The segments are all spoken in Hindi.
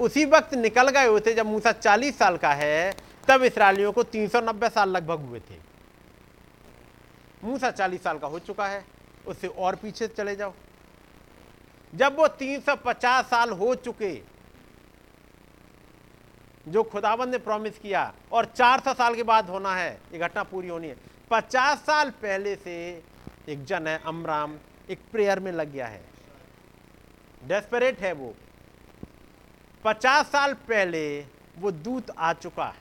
उसी वक्त निकल गए हुए थे, जब मूसा 40 साल का है, तब इसराइलियों को 390 साल लगभग हुए थे। मूसा 40 साल का हो चुका है, उससे और पीछे चले जाओ। जब वो 350 साल हो चुके, जो खुदाबंद ने प्रॉमिस किया, और 400 साल के बाद होना है, ये घटना पूरी होनी है। 50 साल पहले से एक जन है, अमराम, एक प्रेयर में लग गया है। डेस्परेट है वो। 50 साल पहले वो दूत आ चुका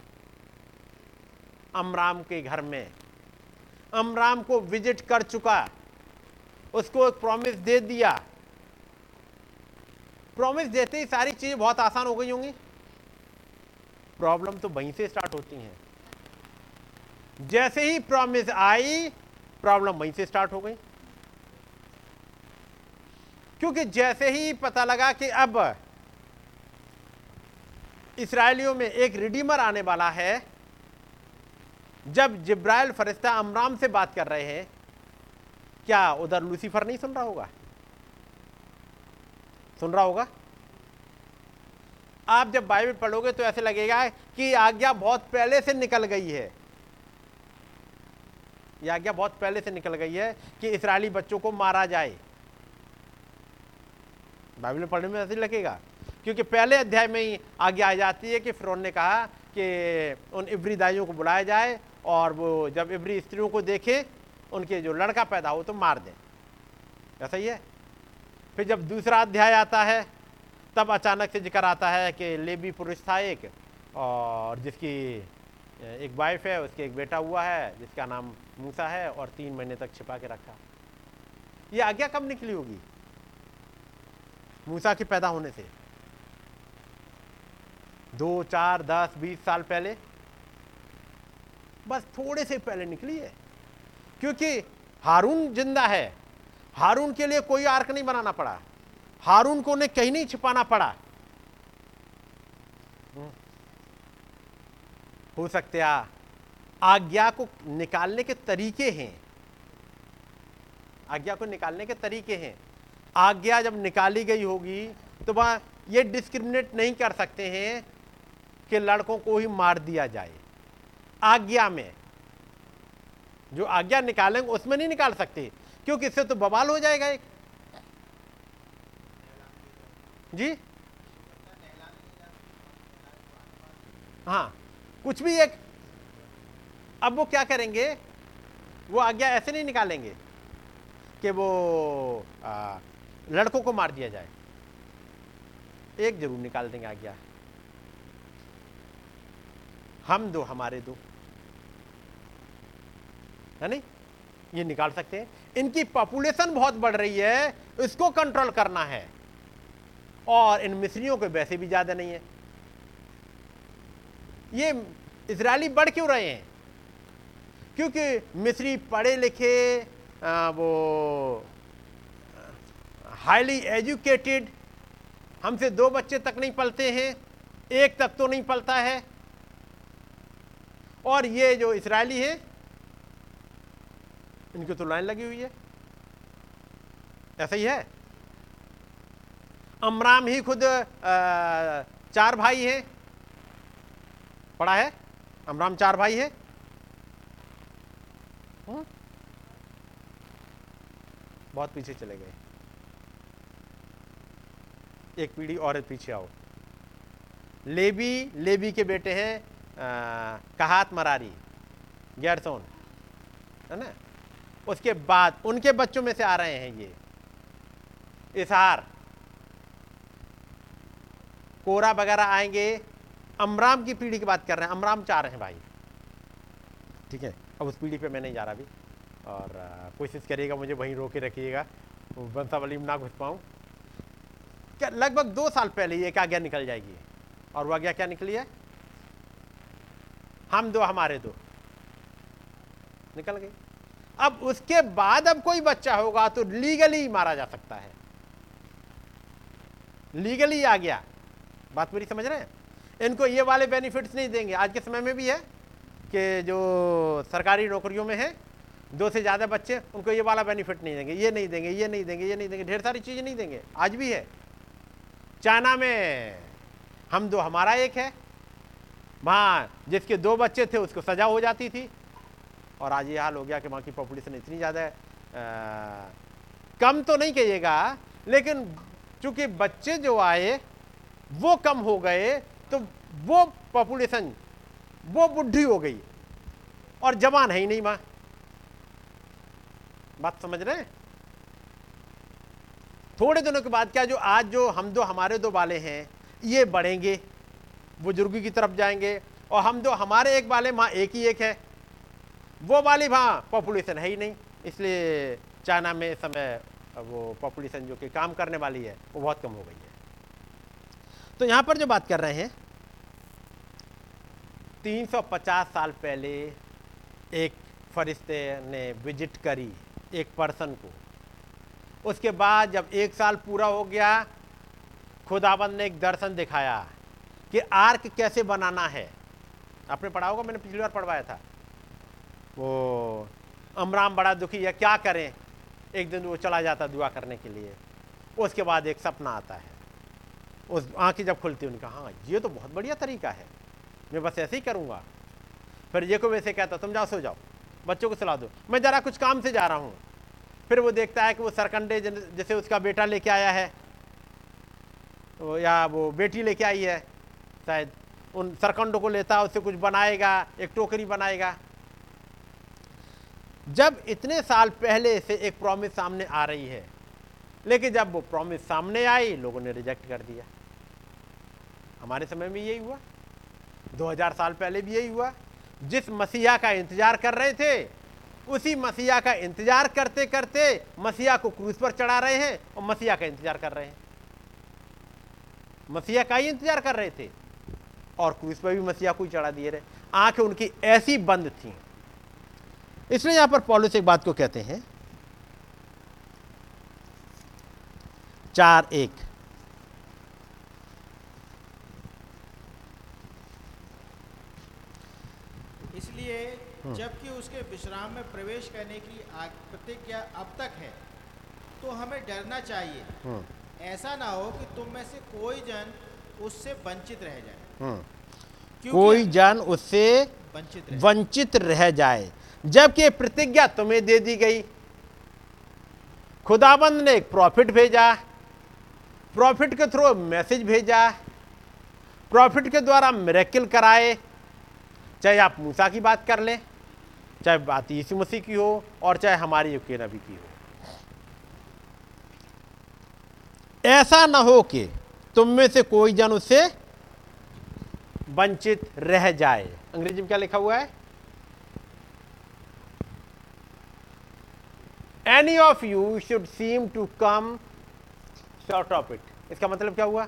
अमराम के घर में। अमराम को विज़िट कर चुका उसको एक प्रॉमिस दे दिया। प्रॉमिस देते ही सारी चीज़ें बहुत आसान हो गई होंगी। प्रॉब्लम तो वहीं से स्टार्ट होती हैं। जैसे ही प्रॉमिस आई प्रॉब्लम वहीं से स्टार्ट हो गई। क्योंकि जैसे ही पता लगा कि अब इसराइलियों में एक रिडीमर आने वाला है। जब जिब्राइल फरिश्ता अमराम से बात कर रहे हैं, क्या उधर लूसीफर नहीं सुन रहा होगा? सुन रहा होगा? आप जब बाइबल पढ़ोगे तो ऐसे लगेगा कि आज्ञा बहुत पहले से निकल गई है। यह आज्ञा बहुत पहले से निकल गई है कि इसराइली बच्चों को मारा जाए। बाइबल पढ़ने में ऐसे लगेगा। क्योंकि पहले अध्याय में ही आगे आ जाती है कि फिरौन ने कहा कि उन इब्री दाइयों को बुलाया जाए और वो जब इब्री स्त्रियों को देखे, उनके जो लड़का पैदा हो तो मार दें। ऐसा ही है? फिर जब दूसरा अध्याय आता है, तब अचानक से ज़िक्र आता है कि लेबी पुरुष था एक, और जिसकी, एक वाइफ है, उसके एक बेटा हुआ है, जिसका नाम मूसा है, और तीन महीने तक छिपा के रखा। ये आज्ञा कब निकली होगी? मूसा के पैदा होने से। दो, चार, दस, बीस साल पहले? बस थोड़े से पहले निकली है। क्योंकि हारून ज़िंदा है। हारून के लिए कोई आर्क नहीं बनाना पड़ा। हारून को उन्हें कहीं नहीं छिपाना पड़ा। हम्म। हो सकते आ, आज्ञा को निकालने के तरीके हैं। आज्ञा को निकालने के तरीके हैं। आज्ञा जब निकाली गई होगी तो वह ये डिस्क्रिमिनेट नहीं कर सकते हैं। कि लड़कों को ही मार दिया जाए। आज्ञा में। जो आज्ञा निकालेंगे उसमें नहीं निकाल सकते क्योंकि इससे तो बवाल हो जाएगा एक। जी? हाँ कुछ भी एक। अब वो क्या करेंगे? वो आज्ञा ऐसे नहीं निकालेंगे कि वो आ, लड़कों को मार दिया जाए। एक ज़रूर निकाल देंगे आज्ञा। हम दो, हमारे दो। है नहीं? ये निकाल सकते हैं। इनकी पॉपुलेशन बहुत बढ़ रही है, इसको कंट्रोल करना है। और इन मिस्रियों के वैसे भी ज़्यादा नहीं है। ये इसराइली बढ़ क्यों रहे हैं? क्योंकि मिस्री पढ़े लिखे वो हाईली एजुकेटेड हमसे दो बच्चे तक नहीं पलते हैं, एक तक तो नहीं पलता है। और ये जो इसराइली है इनकी तो लाइन लगी हुई है। ऐसा ही है। अमराम ही खुद आ, चार भाई हैं। पढ़ा है? अमराम चार भाई है। हम्म? बहुत पीछे चले गए। एक पीढ़ी और पीछे आओ। लेबी लेबी के बेटे हैं कहात मरारी, गैरसोन, है ना? उसके बाद, उनके बच्चों में से आ रहे हैं ये। इसार, कोरा वगैरह आएँगे। अमराम की पीढ़ी की बात कर रहे हैं, अमराम चाह रहे हैं भाई। ठीक है? अब उस पीढ़ी पे मैं नहीं जा रहा अभी। और कोशिश करिएगा मुझे वहीं रोके रखिएगा। वंशावली में ना घुस पाऊँ। क्या, लगभग दो साल पहले ये क्या आज्ञा निकल जाएगी। और वो आज्ञा क्या निकली है? हम दो, हमारे दो। निकल गई। अब उसके बाद अब कोई बच्चा होगा तो लीगली मारा जा सकता है। लीगली आ गया। बात मेरी समझ रहे हैं? इनको ये वाले बेनिफिट्स नहीं देंगे। आज के समय में भी है कि जो सरकारी नौकरियों में है, दो से ज़्यादा बच्चे, उनको ये वाला बेनिफिट नहीं देंगे। ये नहीं देंगे, ये नहीं देंगे, ये नहीं देंगे, ढेर सारी चीज़ें नहीं देंगे। आज भी है। चाइना में हम दो, हमारा एक है। वहाँ जिसके दो बच्चे थे, उसको सजा हो जाती थी। और आज ये हाल हो गया कि वहाँ की पॉपुलेशन इतनी ज़्यादा है कम तो नहीं कहिएगा, लेकिन चूँकि बच्चे जो आए, वो कम हो गए तो वो पॉपुलेशन वो बुढ़ी हो गई। और जवान है ही नहीं माँ। बात समझ रहे हैं? थोड़े दिनों के बाद क्या जो, आज जो हम दो, हमारे दो वाले हैं, ये बढ़ेंगे। बुजुर्गी की तरफ़ जाएँगे और हम जो हमारे एक वाले, माँ एक ही एक है। वो वाली वहाँ पॉपुलेशन है ही नहीं। इसलिए चाइना में इस समय वो पॉपुलेशन जो कि काम करने वाली है, वो बहुत कम हो गई है। तो यहाँ पर जो बात कर रहे हैं 350 साल पहले एक फरिश्ते ने विज़िट करी एक पर्सन को। उसके बाद जब एक साल पूरा हो गया, खुदाबंद ने एक दर्शन दिखाया। कि आर्क कैसे बनाना है। आपने पढ़ा होगा, मैंने पिछली बार पढ़वाया था। वो अमराम बड़ा दुखी है, क्या करें? एक दिन वो चला जाता दुआ करने के लिए। उसके बाद एक सपना आता है। उस आँखें जब खुलती उनका हाँ ये तो बहुत बढ़िया तरीका है। मैं बस ऐसे ही करूँगा। फिर ये को वैसे कहता, तुम जाओ, सो जाओ। बच्चों को सलाह दो। मैं ज़रा कुछ काम से जा रहा हूँ। फिर वो देखता है कि वो सरकंडे जैसे उसका बेटा लेके आया है। या वो बेटी लेके आई है। शायद उन सरकंडों को लेता उससे कुछ बनाएगा, एक टोकरी बनाएगा। जब इतने साल पहले से एक प्रॉमिस सामने आ रही है, लेकिन जब वो प्रॉमिस सामने आई, लोगों ने रिजेक्ट कर दिया। हमारे समय में यही हुआ। 2000 साल पहले भी यही हुआ। जिस मसीहा का इंतज़ार कर रहे थे, उसी मसीहा का इंतज़ार करते करते मसीहा को क्रूज पर चढ़ा रहे हैं और मसीहा का इंतज़ार कर रहे हैं। मसीहा का ही इंतज़ार कर रहे थे। और क्रूज पर भी मसीहा को ही चढ़ा दिए रहे आँखें उनकी ऐसी बंद थी इसलिए यहाँ पर पॉलिस एक बात को कहते हैं चार एक इसलिए हम्म। जबकि उसके विश्राम में प्रवेश करने की प्रतिज्ञा अब तक है तो हमें डरना चाहिए हम्म। ऐसा ना हो कि तुम में से कोई जन उससे वंचित रह जाए। कोई जन उससे वंचित रह, वंचित रह जाए। जबकि प्रतिज्ञा तुम्हें दे दी गई। खुदाबंद ने एक प्रॉफिट भेजा। प्रॉफिट के थ्रू मैसेज भेजा। प्रॉफिट के द्वारा मेरेकिल कराए। चाहे आप मूसा की बात कर लें चाहे बात यीशु मसीह की हो और चाहे हमारी युके नबी की हो। ऐसा ना हो कि तुम में से कोई जन उससे वंचित रह जाए। अंग्रेज़ी में क्या लिखा हुआ है? Any of you should seem to come short of it इसका मतलब क्या हुआ?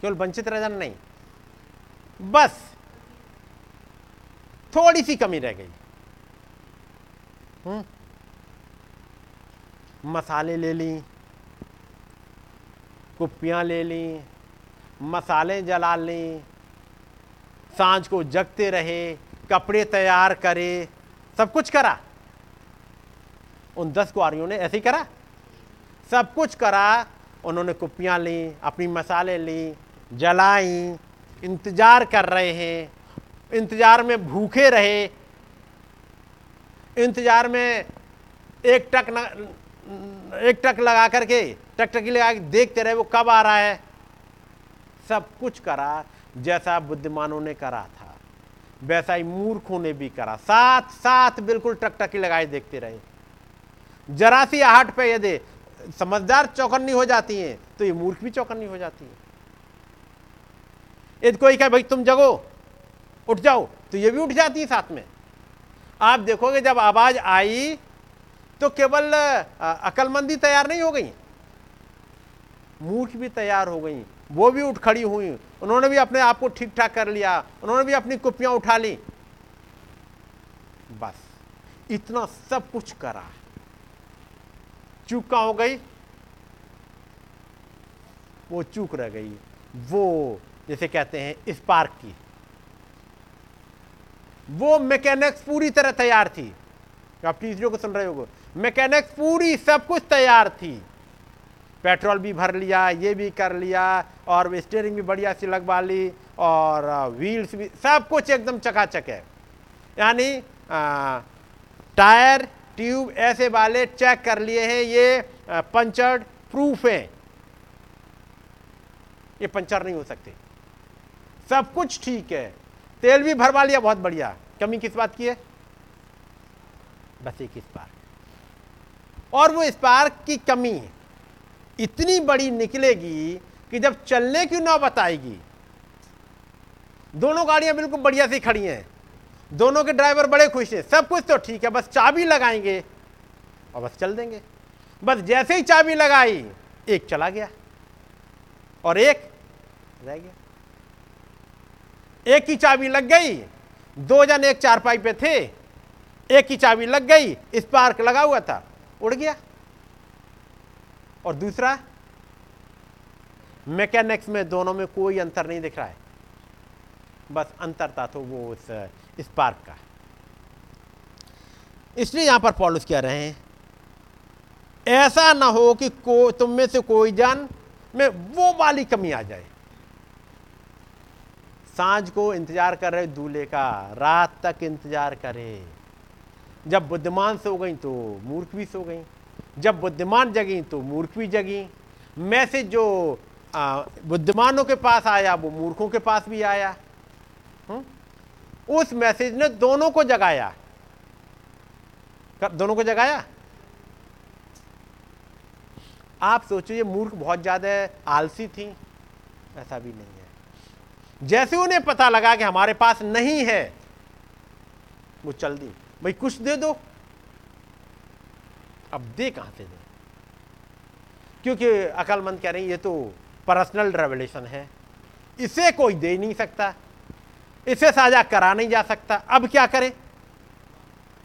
केवल वंचित रह जाना नहीं। बस थोड़ी सी कमी रह गई। हम्म? मसाले ले ली। कुप्पियाँ ले ली, मसाले जला ली, साँझ को जगते रहे, कपड़े तैयार करे, सब कुछ करा। उन दस कुआरियों ने ऐसे ही करा। सब कुछ करा, उन्होंने कुप्पियाँ ली, अपनी मसाले ली, जलाई, इंतज़ार कर रहे हैं। इंतज़ार में भूखे रहे। इंतज़ार में एक टक एक टक लगा करके टकटकी लगा के देखते रहे, वो कब आ रहा है? सब कुछ करा, जैसा बुद्धिमानों ने करा था। वैसा ही मूर्खों ने भी करा। साथ साथ बिल्कुल टकटकी लगाए देखते रहे। जरा सी आहट पे यदि समझदार चौकन्नी हो जाती हैं तो ये मूर्ख भी चौकन्नी हो जाती है। यदि कोई कहे, भाई तुम जगो, उठ जाओ तो ये भी उठ जाती है साथ में। आप देखोगे जब आवाज़ आई तो केवल अकलमंदी तैयार नहीं हो गई। मूर्ख भी तैयार हो गई, वो भी उठ खड़ी हुई। उन्होंने भी अपने आप को ठीक ठाक कर लिया, उन्होंने भी अपनी कुपियाँ उठा ली। बस, इतना सब कुछ करा। चूक हो गई? वो चूक रह गई। वो, जैसे कहते हैं स्पार्क की। वो मैकेनिक्स पूरी तरह तैयार थी। आप तीसरे को सुन रहे हो। मैकेनिक्स पूरी सब कुछ तैयार थी। पेट्रोल भी भर लिया, ये भी कर लिया, और स्टेयरिंग भी बढ़िया सी लगवा ली, और व्हील्स भी, सब कुछ एकदम चकाचक है। यानी टायर, ट्यूब ऐसे वाले चेक कर लिए हैं, ये पंचर्ड प्रूफ है। ये पंचर नहीं हो सकते। सब कुछ ठीक है। तेल भी भरवा लिया, बहुत बढ़िया। कमी किस बात की है? बस एक स्पार्क और वो स्पार्क की कमी इतनी बड़ी निकलेगी कि जब चलने की नौबत आएगी, दोनों गाड़ियाँ बिल्कुल बढ़िया से खड़ी हैं, दोनों के ड्राइवर बड़े खुश हैं, सब कुछ तो ठीक है, बस चाबी लगाएँगे और बस चल देंगे। बस जैसे ही चाबी लगाई, एक चला गया और एक रह गया। एक की चाबी लग गई, दो जन एक चारपाई पे थे एक की चाबी लग गई स्पार्क लगा हुआ था, उड़ गया। और दूसरा, मैकेनिक्स में दोनों में कोई अंतर नहीं दिख रहा है। बस अंतर था तो वो उस स्पार्क का। इसलिए यहाँ पर पॉलिस कह रहे हैं। ऐसा ना हो कि को, तुम में से कोई जान में वो वाली कमी आ जाए। साँझ को इंतज़ार कर रहे, दूल्हे का, रात तक इंतज़ार करे। जब बुद्धिमान सो गई तो मूर्ख भी सो गई। जब बुद्धिमान जगी तो मूर्ख भी जगी। मैसेज जो बुद्धिमानों के पास आया, वो मूर्खों के पास भी आया। हुँ? उस मैसेज ने दोनों को जगाया। दोनों को जगाया? आप सोचो, ये मूर्ख बहुत ज़्यादा आलसी थी। ऐसा भी नहीं है। जैसे उन्हें पता लगा कि हमारे पास नहीं है, वो चल दी। भाई कुछ दे दो। अब दे कहाँ से दे? क्योंकि अकलमंद कह रही ये तो पर्सनल रेवलेशन है। इसे कोई दे नहीं सकता। इसे साझा करा नहीं जा सकता। अब क्या करें?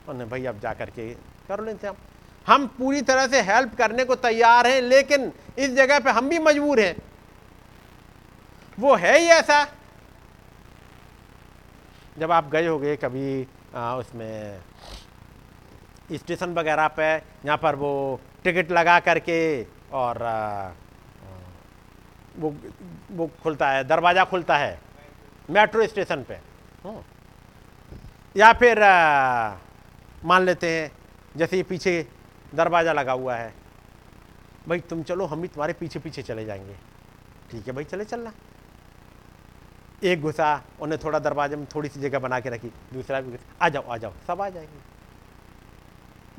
उन्हें भाई, अब जा करके कर लो इंतज़ाम हम। पूरी तरह से हेल्प करने को तैयार हैं, लेकिन इस जगह पे हम भी मजबूर हैं। वो है ही ऐसा। जब आप गए हो गए कभी उसमें स्टेशन वगैरह पे यहाँ पर वो टिकट लगा करके और वो वो खुलता है, दरवाज़ा खुलता है, मेट्रो स्टेशन पे। हम्म। या फिर मान लेते हैं, जैसे पीछे दरवाज़ा लगा हुआ है, भाई तुम चलो, हम भी तुम्हारे पीछे पीछे चले जाएँगे। ठीक है भाई, चले चलना। एक घुसा उन्हें थोड़ा दरवाजे में थोड़ी सी जगह बना के रखी। दूसरा भी घुसा आ जाओ आ जाओ। सब आ जाएँगे।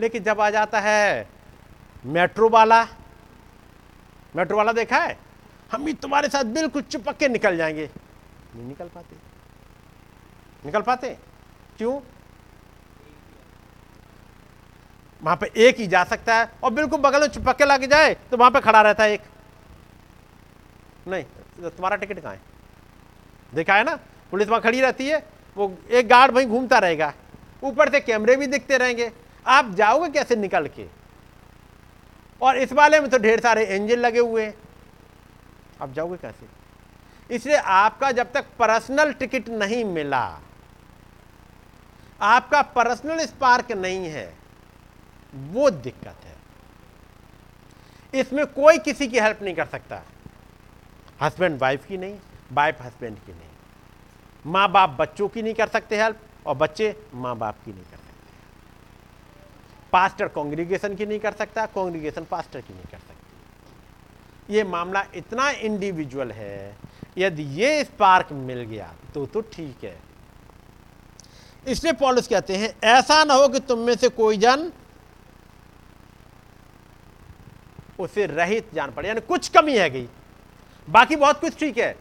लेकिन जब आ जाता है मेट्रो वाला मेट्रो वाला देखा है? हम भी तुम्हारे साथ बिल्कुल चिपक के निकल जाएँगे। नहीं निकल पाते। निकल पाते? क्यों? वहाँ पे एक ही जा सकता है और बिल्कुल बगल में चिपक के लग जाए तो वहाँ पे खड़ा रहता है एक। नहीं, तुम्हारा टिकट कहाँ है? देखा है ना? पुलिस वहाँ खड़ी रहती है, वो एक गार्ड वहीं घूमता रहेगा। ऊपर से कैमरे भी दिखते रहेंगे। आप जाओगे कैसे निकल के? और इस वाले में तो ढेर सारे इंजन लगे हुए हैं। आप जाओगे कैसे? इसलिए आपका जब तक पर्सनल टिकट नहीं मिला, आपका पर्सनल स्पार्क नहीं है, वो दिक्कत है। इसमें कोई किसी की हेल्प नहीं कर सकता। हस्बैंड वाइफ की नहीं। वाइफ हस्बैंड की नहीं। माँ बाप बच्चों की नहीं कर सकते हेल्प और बच्चे माँ बाप की नहीं कर सकते। पास्टर कांग्रीगेशन की नहीं कर सकता, कांग्रीगेशन पास्टर की नहीं कर सकती। ये मामला इतना इंडिविजुअल है, यदि ये स्पार्क मिल गया तो तो ठीक है। इसलिए पॉलिस कहते हैं, ऐसा ना हो कि तुम में से कोई जन उसे रहित जान पड़े, यानी कुछ कमी है गई। बाकी बहुत कुछ ठीक है।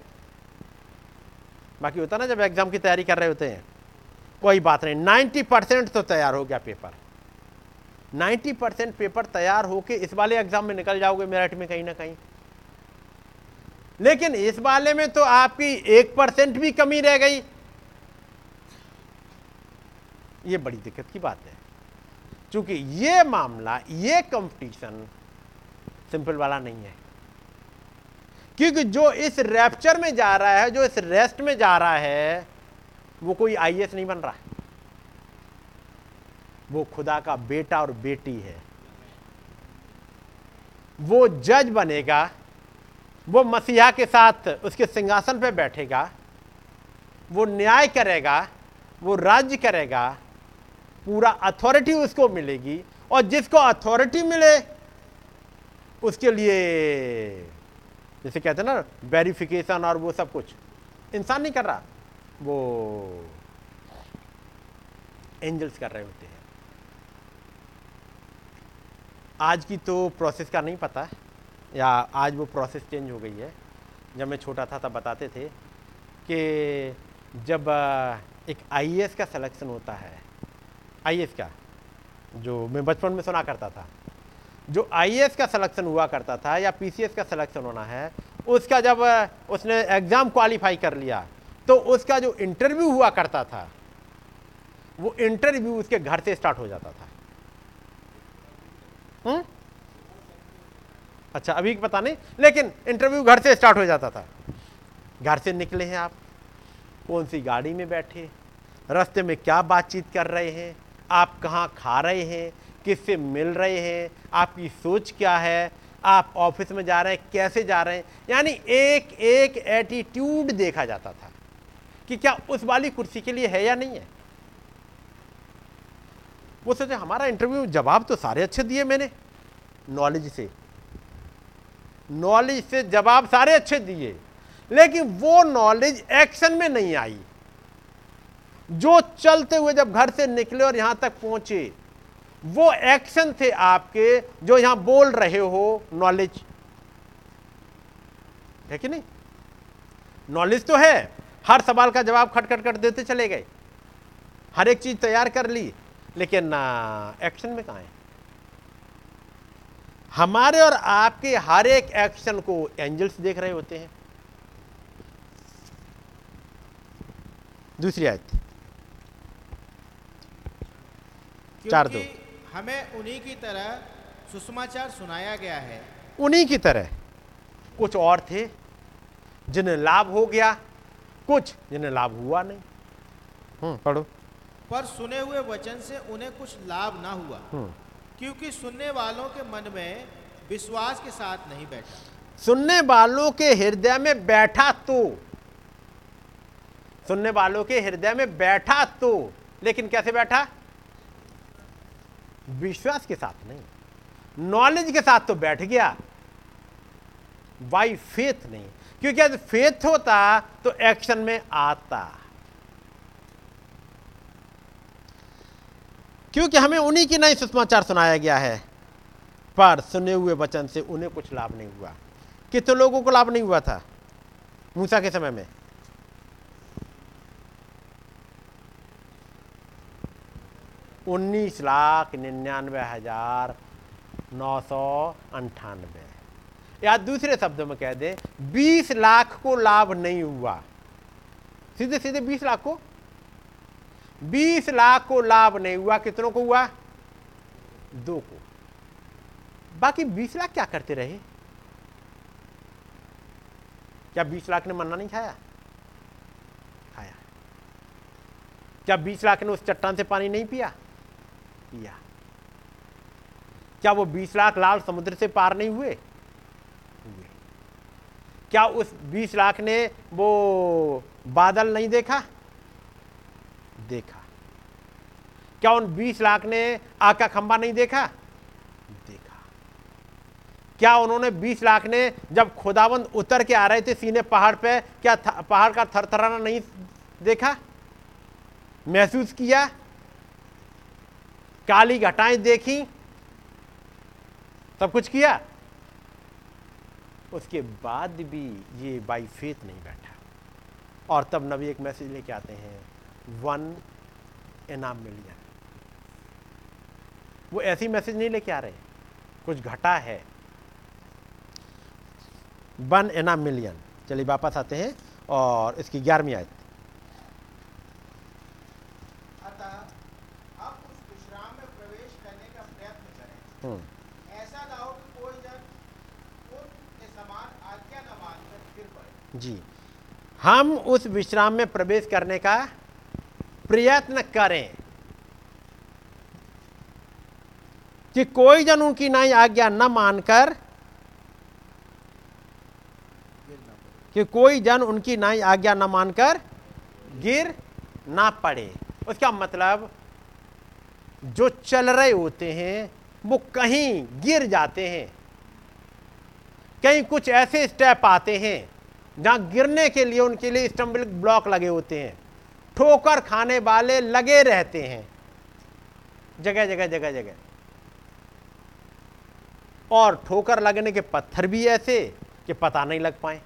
बाकी होता ना जब एग्ज़ाम की तैयारी कर रहे होते हैं। कोई बात नहीं नाइन्टी परसेंट तो तैयार हो गया पेपर नाइन्टी परसेंट पेपर तैयार होके इस वाले एग्ज़ाम में निकल जाओगे मेरिट में कहीं ना कहीं। लेकिन इस वाले में तो आपकी एक परसेंट भी कमी रह गई। ये बड़ी दिक्कत की बात है। क्योंकि ये मामला, ये कंपटीशन सिंपल वाला नहीं है। क्योंकि जो इस रैप्चर में जा रहा है, जो इस रेस्ट में जा रहा है, वो कोई आईएएस नहीं बन रहा। वो खुदा का बेटा और बेटी है। वो जज बनेगा, वो मसीहा के साथ उसके सिंहासन पे बैठेगा, वो न्याय करेगा, वो राज्य करेगा, पूरा अथॉरिटी उसको मिलेगी और जिसको अथॉरिटी मिले, उसके लिए जैसे कहते हैं ना वेरिफिकेशन और वो सब कुछ। इंसान नहीं कर रहा। वो एंजल्स कर रहे होते हैं। आज की तो प्रोसेस का नहीं पता, या आज वो प्रोसेस चेंज हो गई है। जब मैं छोटा था तब बताते थे कि जब एक आईएएस का सिलेक्शन होता है आईएएस का, जो मैं बचपन में सुना करता था। जो आईएएस का सिलेक्शन हुआ करता था या पीसीएस का सिलेक्शन होना है, उसका जब उसने एग्ज़ाम क्वालिफाई कर लिया तो उसका जो इंटरव्यू हुआ करता था, वो इंटरव्यू उसके घर से स्टार्ट हो जाता था हुँ? अच्छा अभी पता नहीं, लेकिन इंटरव्यू घर से स्टार्ट हो जाता था घर से निकले हैं आप, कौन सी गाड़ी में बैठे, रास्ते में क्या बातचीत कर रहे हैं, आप कहाँ खा रहे हैं किससे मिल रहे हैं, आपकी सोच क्या है, आप ऑफ़िस में जा रहे हैं, कैसे जा रहे हैं, यानी एक एक एटीट्यूड देखा जाता था कि क्या उस वाली कुर्सी के लिए है या नहीं है। वो सोचे, हमारा इंटरव्यू जवाब तो सारे अच्छे दिए मैंने नॉलेज से। नॉलेज से जवाब सारे अच्छे दिए, लेकिन वो नॉलेज एक्शन में नहीं आई। जो चलते हुए जब घर से निकले और यहाँ तक पहुँचे वो एक्शन थे आपके जो यहाँ बोल रहे हो नॉलेज है कि नहीं? नॉलेज तो है। हर सवाल का जवाब खटखट खट देते चले गए। हर एक चीज़ तैयार कर ली। लेकिन एक्शन में कहा है? हमारे और आपके हर एक एक्शन को एंजल्स देख रहे होते हैं। दूसरी आयत। चार दो। हमें उन्हीं की तरह सुषमाचार सुनाया गया है। उन्हीं की तरह। कुछ और थे जिन्हें लाभ हो गया कुछ जिन्हें लाभ हुआ नहीं। हम्म पढ़ो। पर सुने हुए वचन से उन्हें कुछ लाभ ना हुआ हम्म। क्योंकि सुनने वालों के मन में विश्वास के साथ नहीं बैठा। सुनने वालों के हृदय में बैठा तो। सुनने वालों के हृदय में बैठा तो लेकिन कैसे बैठा? विश्वास के साथ नहीं। नॉलेज के साथ तो बैठ गया। बाई फेथ नहीं? क्योंकि यदि फेथ होता तो एक्शन में आता। क्योंकि हमें उन्हीं की नहीं सुषमाचार सुनाया गया है। पर सुने हुए वचन से उन्हें कुछ लाभ नहीं हुआ। कितने तो लोगों को लाभ नहीं हुआ था? मूसा के समय में। उन्नीस लाख निन्यानवे हज़ार नौ सौ अंठानवे। या दूसरे शब्दों में कह दे, बीस लाख को लाभ नहीं हुआ। सीधे सीधे बीस लाख को? बीस लाख को लाभ नहीं हुआ, कितनों को हुआ? दो को। बाकी बीस लाख क्या करते रहे? क्या बीस लाख ने मन्ना नहीं खाया? खाया। क्या बीस लाख ने उस चट्टान से पानी नहीं पिया? पिया क्या वो बीस लाख लाल समुद्र से पार नहीं हुए? हुए। क्या उस बीस लाख ने वो बादल नहीं देखा? देखा। क्या उन बीस लाख ने आग का खंबा नहीं देखा? देखा। क्या उन्होंने बीस लाख ने जब खुदाबंद उतर के आ रहे थे सीने पहाड़ पे, क्या पहाड़ का थरथराना नहीं देखा? महसूस किया? काली घटाएँ देखी सब कुछ किया? उसके बाद भी ये बाई फेथ नहीं बैठा। और तब नबी एक मैसेज लेके आते हैं, वन इनाम मिलियन वो ऐसी मैसेज नहीं लेके आ रहे। कुछ घटा है। One in a million. चलिए वापस आते हैं और इसकी ग्यारहवीं आयत। ऐसा ना हो कि कोई जन उनके समान आज्ञा न मानकर फिर पड़े जी। हम उस विश्राम में प्रवेश करने का प्रयत्न करें कि कोई जन उनकी नई आज्ञा न मानकर गिर कि कोई जन उनकी नाई आज्ञा न मानकर गिर ना पड़े। उसका मतलब जो चल रहे होते हैं वो कहीं गिर जाते हैं, कहीं कुछ ऐसे स्टेप आते हैं, जहाँ गिरने के लिए उनके लिए स्टम्बल ब्लॉक लगे होते हैं, ठोकर खाने वाले लगे रहते हैं, जगह जगह जगह जगह। और ठोकर लगने के पत्थर भी ऐसे कि पता नहीं लग पाए।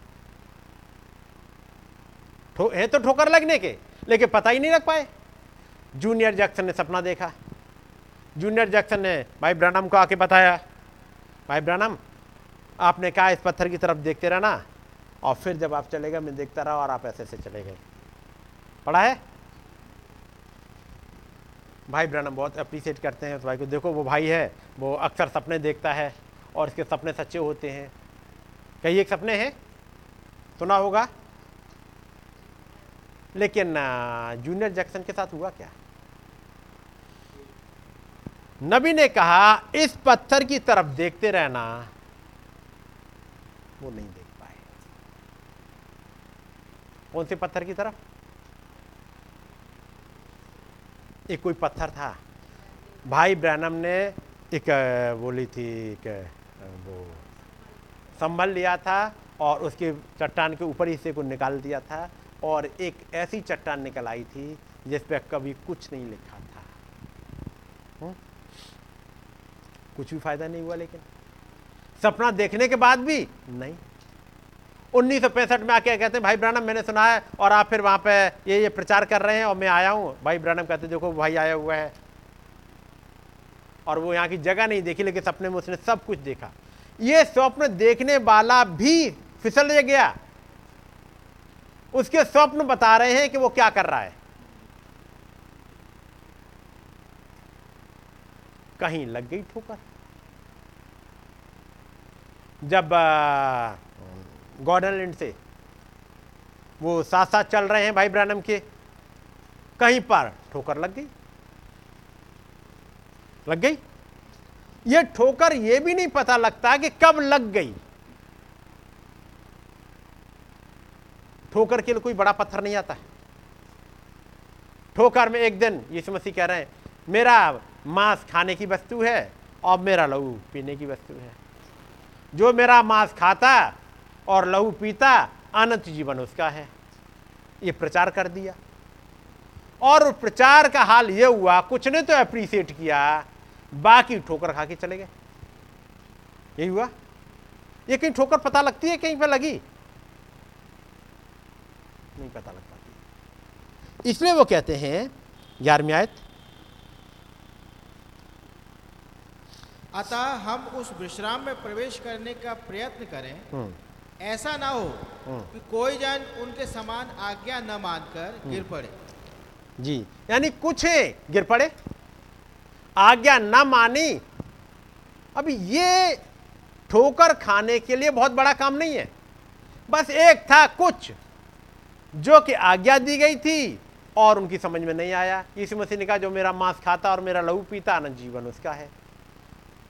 है तो ठोकर लगने के, लेकिन पता ही नहीं लग पाए। जूनियर जैक्सन ने सपना देखा। जूनियर जैक्सन ने भाई ब्रानम को आके बताया। भाई ब्रानम, आपने कहा इस पत्थर की तरफ़ देखते रहना, और फिर जब आप चले गए, मैं देखता रहा और आप ऐसे ऐसे चले गए। पढ़ा है? भाई ब्रानम बहुत अप्रिशिएट करते हैं उस भाई को। देखो, वो भाई है, वो अक्सर सपने देखता है, और इसके सपने सच्चे होते हैं। कई एक सपने हैं? सुना होगा? लेकिन जूनियर जैक्सन के साथ हुआ क्या? नबी ने कहा, इस पत्थर की तरफ़ देखते रहना। वो नहीं देख पाए। कौन से पत्थर की तरफ़? एक कोई पत्थर था। भाई ब्रैनम ने एक बोली थी, एक वो संभल लिया था और उसके चट्टान के ऊपर हिस्से को निकाल दिया था और एक ऐसी चट्टान निकल आई थी जिस पर कभी कुछ नहीं लिखा था। हुँ? कुछ भी फ़ायदा नहीं हुआ लेकिन। सपना देखने के बाद भी नहीं। उन्नीस सौ पैंसठ में आके कहते हैं, भाई ब्रानम मैंने सुना है और आप फिर वहाँ पे ये ये प्रचार कर रहे हैं और मैं आया हूँ। भाई ब्रानम कहते देखो, भाई आया हुआ है। और वो यहाँ की जगह नहीं देखी, लेकिन सपने में उसने सब कुछ देखा। ये स्वप्न देखने वाला भी फिसल गया। उसके स्वप्न बता रहे हैं कि वो क्या कर रहा है। कहीं लग गई ठोकर। जब गॉर्डन से वो साथ साथ चल रहे हैं भाई ब्रानम के, कहीं पर ठोकर लग गई? लग गई? ये ठोकर ये भी नहीं पता लगता कि कब लग गई। ठोकर के लिए कोई बड़ा पत्थर नहीं आता। ठोकर में एक दिन यीशु मसीह कह रहे हैं, मेरा मांस खाने की वस्तु है और मेरा लहू पीने की वस्तु है। जो मेरा मांस खाता और लहू पीता, अनंत जीवन उसका है। ये प्रचार कर दिया। और प्रचार का हाल ये हुआ, कुछ ने तो अप्रिशिएट किया, बाकी ठोकर खा के चले गए। यही हुआ। ये कहीं ठोकर पता लगती है, कहीं पे लगी? नहीं पता लग पाती इसलिए वो कहते हैं, ग्यारहवीं आयत अतः हम उस विश्राम में प्रवेश करने का प्रयत्न करें। हम्म, ऐसा ना हो हम्म। कि कोई जन उनके समान आज्ञा न मानकर गिर पड़े। जी यानी कुछ है गिर पड़े आज्ञा न मानी। अभी ये ठोकर खाने के लिए बहुत बड़ा काम नहीं है। बस एक था कुछ जो कि आज्ञा दी गई थी और उनकी समझ में नहीं आया। यीशु मसीह ने कहा जो मेरा मांस खाता और मेरा लहू पीता अनंत जीवन उसका है।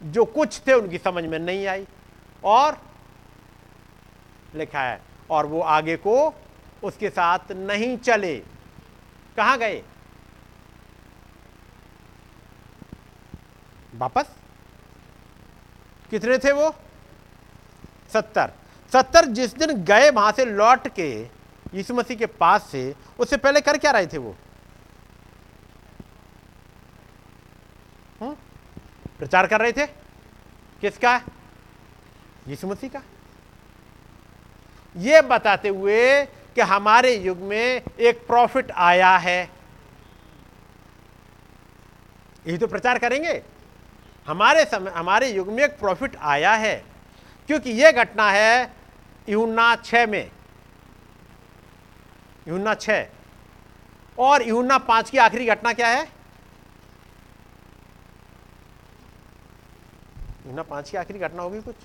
जो कुछ थे उनकी समझ में नहीं आई। और लिखा है, और वो आगे को उसके साथ नहीं चले। कहाँ गए? वापस? कितने थे वो? सत्तर। सत्तर जिस दिन गए वहाँ से लौट के यीशु मसीह के पास से, उससे पहले कर क्या रहे थे वो? प्रचार कर रहे थे? किसका? यीशु मसीह का। ये बताते हुए कि हमारे युग में एक प्रॉफिट आया है। यही तो प्रचार करेंगे। हमारे समय हमारे युग में एक प्रॉफिट आया है, क्योंकि यह घटना है यूना छ में। यूना छ और यूना पाँच की आखिरी घटना क्या है? यूना पाँच की आखिरी घटना होगी कुछ।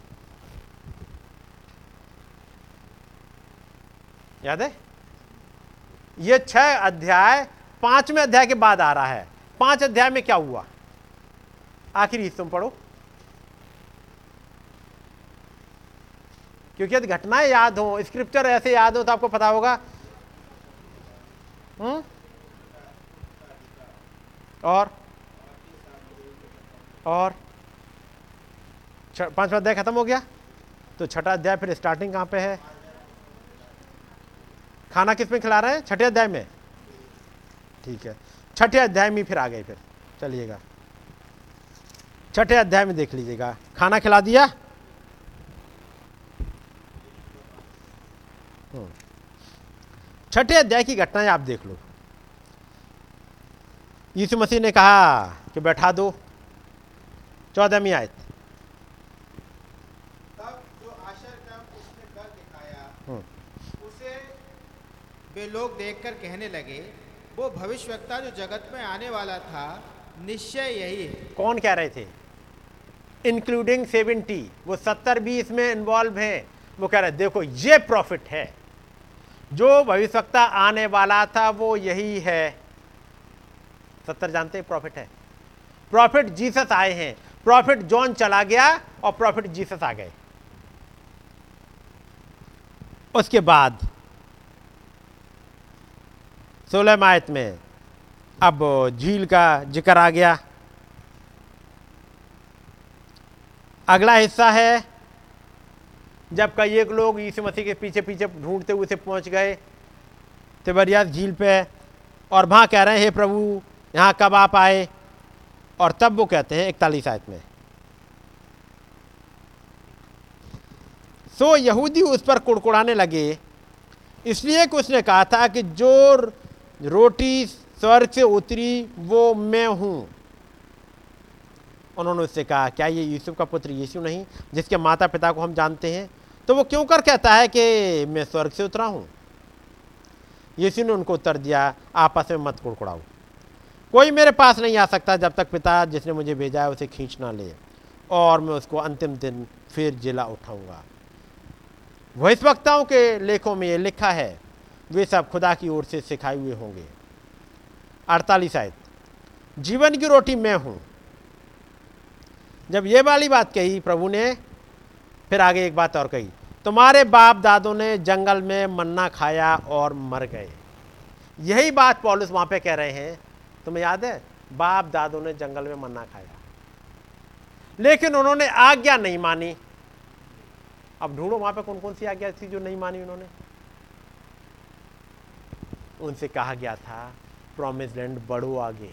याद है? ये छह अध्याय, पाँचवें अध्याय के बाद आ रहा है। पाँच अध्याय में क्या हुआ? आखिरी हिस्सों पढ़ो। क्योंकि यदि घटनाएँ याद हो स्क्रिप्चर ऐसे याद हो तो आपको पता होगा। हुँ? हम्म? और? और? पांचवा अध्याय खत्म हो गया। तो छठा अध्याय फिर स्टार्टिंग कहाँ पे है? खाना किसमें खिला रहे हैं? छठे अध्याय में। ठीक है। छठे अध्याय में फिर आ गए फिर। चलिएगा। छठे अध्याय में देख लीजिएगा। खाना खिला दिया? हम्म। छठे अध्याय की घटनाएँ आप देख लो। यीशु मसीह ने कहा कि बैठा दो। चौदहवीं आयत तब जो आश्चर्य उसने कर दिखाया हम्म। उसे वे लोग देखकर कहने लगे, वो भविष्यवक्ता जो जगत में आने वाला था, निश्चय यही है। कौन कह रहे थे? इंक्लूडिंग सेवेंटी वो सत्तर भी इसमें इन्वॉल्व है। वो कह रहे देखो, ये प्रॉफिट है। जो भविष्यवक्ता आने वाला था, वो यही है। सत्तर जानते हैं प्रॉफिट है। प्रॉफिट जीसस आए हैं। प्रॉफिट जॉन चला गया और प्रॉफिट जीसस आ गए। उसके बाद सोलह मायत में। अब झील का ज़िक्र आ गया। अगला हिस्सा है, जब कई एक लोग यीशु मसीह के पीछे पीछे ढूंढते हुए से पहुँच गए, तिबरियास झील पे, और वहाँ कह रहे हैं, हे प्रभु, यहाँ कब आप आए? और तब वो कहते हैं, इकतालीस आयत में। सो यहूदी उस पर कुड़कुड़ाने लगे। इसलिए कि उसने कहा था कि जो रोटी स्वर्ग से उतरी, वो मैं हूँ। उन्होंने उससे कहा, क्या ये यूसुफ का पुत्र यीशु नहीं, जिसके माता पिता को हम जानते हैं? तो वो क्यों कर कहता है कि मैं स्वर्ग से उतरा हूँ? यीशु ने उनको उत्तर दिया, आपस में मत कुड़कुड़ाओ। कोई मेरे पास नहीं आ सकता जब तक पिता जिसने मुझे भेजा है उसे खींच ना ले, और मैं उसको अंतिम दिन फिर जिला उठाऊँगा। वक्ताओं के लेखों में ये लिखा है वे सब खुदा की ओर से सिखाए हुए होंगे। अड़तालीस आयत। जीवन की रोटी मैं हूँ। जब ये वाली बात कही प्रभु ने, फिर आगे एक बात और कही, तुम्हारे बाप दादों ने जंगल में मन्ना खाया और मर गए। यही बात पॉलिस वहाँ पे कह रहे हैं। तुम्हें याद है? बाप दादों ने जंगल में मन्ना खाया। लेकिन उन्होंने आज्ञा नहीं मानी। अब ढूंढो वहाँ पे कौन कौन सी आज्ञा थी जो नहीं मानी उन्होंने। उनसे कहा गया था प्रोमिस लैंड बढ़ो आगे।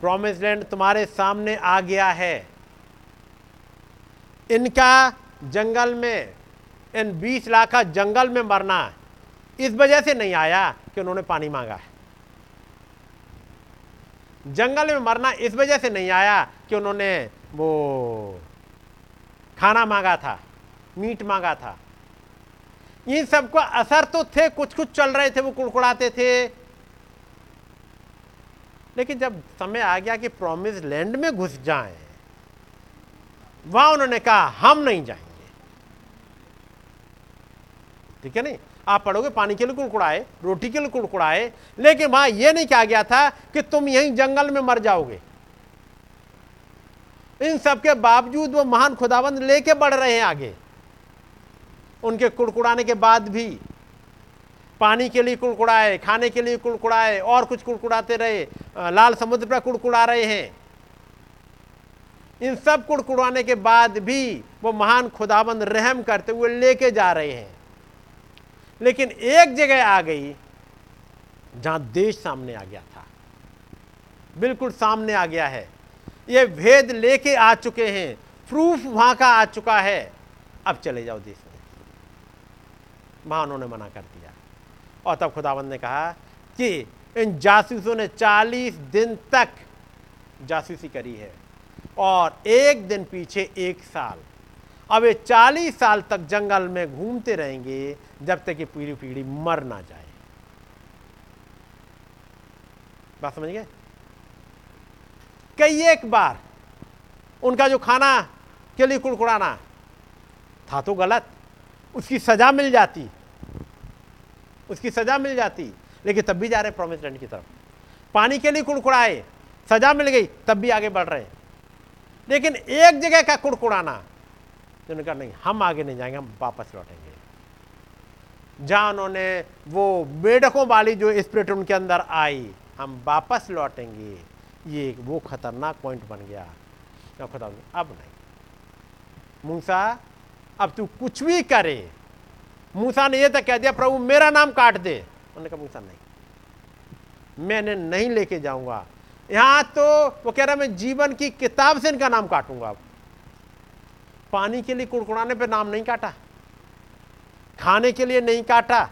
प्रोमिस लैंड तुम्हारे सामने आ गया है। इनका जंगल में, इन 20 लाख का जंगल में मरना इस वजह से नहीं आया कि उन्होंने पानी मांगा है। जंगल में मरना इस वजह से नहीं आया कि उन्होंने वो खाना मांगा था, मीट मांगा था। इन सबको असर तो थे कुछ कुछ चल रहे थे, वो कुड़कुड़ाते थे। लेकिन जब समय आ गया कि प्रॉमिस लैंड में घुस जाएँ, वहाँ उन्होंने कहा, हम नहीं जाएँगे। ठीक है नहीं? आप पढ़ोगे, पानी के लिए कुड़कुड़ाए, रोटी के लिए कुड़कुड़ाए, लेकिन वहाँ यह नहीं कहा गया था कि तुम यहीं जंगल में मर जाओगे। इन सबके बावजूद वो महान खुदाबंद लेके बढ़ रहे हैं आगे। उनके कुड़कुड़ाने के बाद भी पानी के लिए कुड़कुड़ाए, खाने के लिए कुड़कुड़ाए, और कुछ कुड़कुड़ाते रहे लाल समुद्र पर कुड़कुड़ा रहे हैं। इन सब कुड़कुड़ाने के बाद भी वो महान खुदाबंद रहम करते हुए लेके जा रहे हैं। लेकिन एक जगह आ गई, जहाँ देश सामने आ गया था। बिल्कुल सामने आ गया है। ये भेद लेके आ चुके हैं, प्रूफ वहाँ का आ चुका है। अब चले जाओ देश में वहाँ उन्होंने मना कर दिया। और तब खुदावंद ने कहा कि इन जासूसों ने 40 दिन तक जासूसी करी है और एक दिन पीछे एक साल। अब ये चालीस साल तक जंगल में घूमते रहेंगे जब तक कि पीढ़ी पीढ़ी मर ना जाए। बात समझ गए? कई एक बार उनका जो खाना के लिए कुड़कुड़ाना था तो गलत उसकी सजा मिल जाती। उसकी सजा मिल जाती। लेकिन तब भी जा रहे प्रोमिस लैंड की तरफ़। पानी के लिए कुड़कुड़ाए, सजा मिल गई, तब भी आगे बढ़ रहे। लेकिन एक जगह का कुड़कुड़ाना तो उन्होंने कहा, नहीं, हम आगे नहीं जाएँगे, हम वापस लौटेंगे। जहाँ उन्होंने, वो बेडकों वाली जो स्पिरिट उनके अंदर आई, हम वापस लौटेंगे। ये वो खतरनाक पॉइंट बन गया। अब अब नहीं। मूसा अब तू कुछ भी करे। मूसा ने यह तक कह दिया, प्रभु, मेरा नाम काट दे। उन्होंने कहा, मूसा, नहीं। मैंने नहीं लेके जाऊँगा। यहाँ तो वो कह रहा मैं जीवन की किताब से इनका नाम काटूँगा। पानी के लिए कुड़कुड़ाने पे नाम नहीं काटा। खाने के लिए नहीं काटा।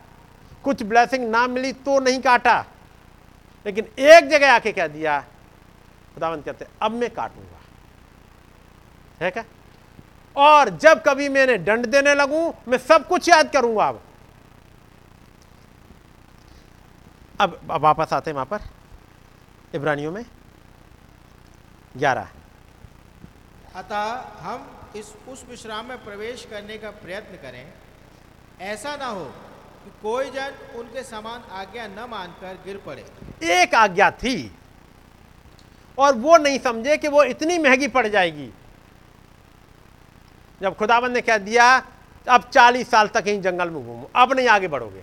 कुछ ब्लेसिंग ना मिली तो नहीं काटा। लेकिन एक जगह आके कह दिया, खुदावंत कहते, अब मैं काटूँगा। है क्या? और जब कभी मैंने दंड देने लगूं मैं सब कुछ याद करूँगा अब। अब वापस आते हैं वहाँ पर। इब्रानियों में ग्यारह। अतः हम इस उस विश्राम में प्रवेश करने का प्रयत्न करें। ऐसा ना हो कि कोई जन उनके समान आज्ञा न मानकर गिर पड़े। एक आज्ञा थी और वो नहीं समझे कि वो इतनी महँगी पड़ जाएगी। जब खुदाबंद ने कह दिया, अब चालीस साल तक ही जंगल में घूमो, अब नहीं आगे बढ़ोगे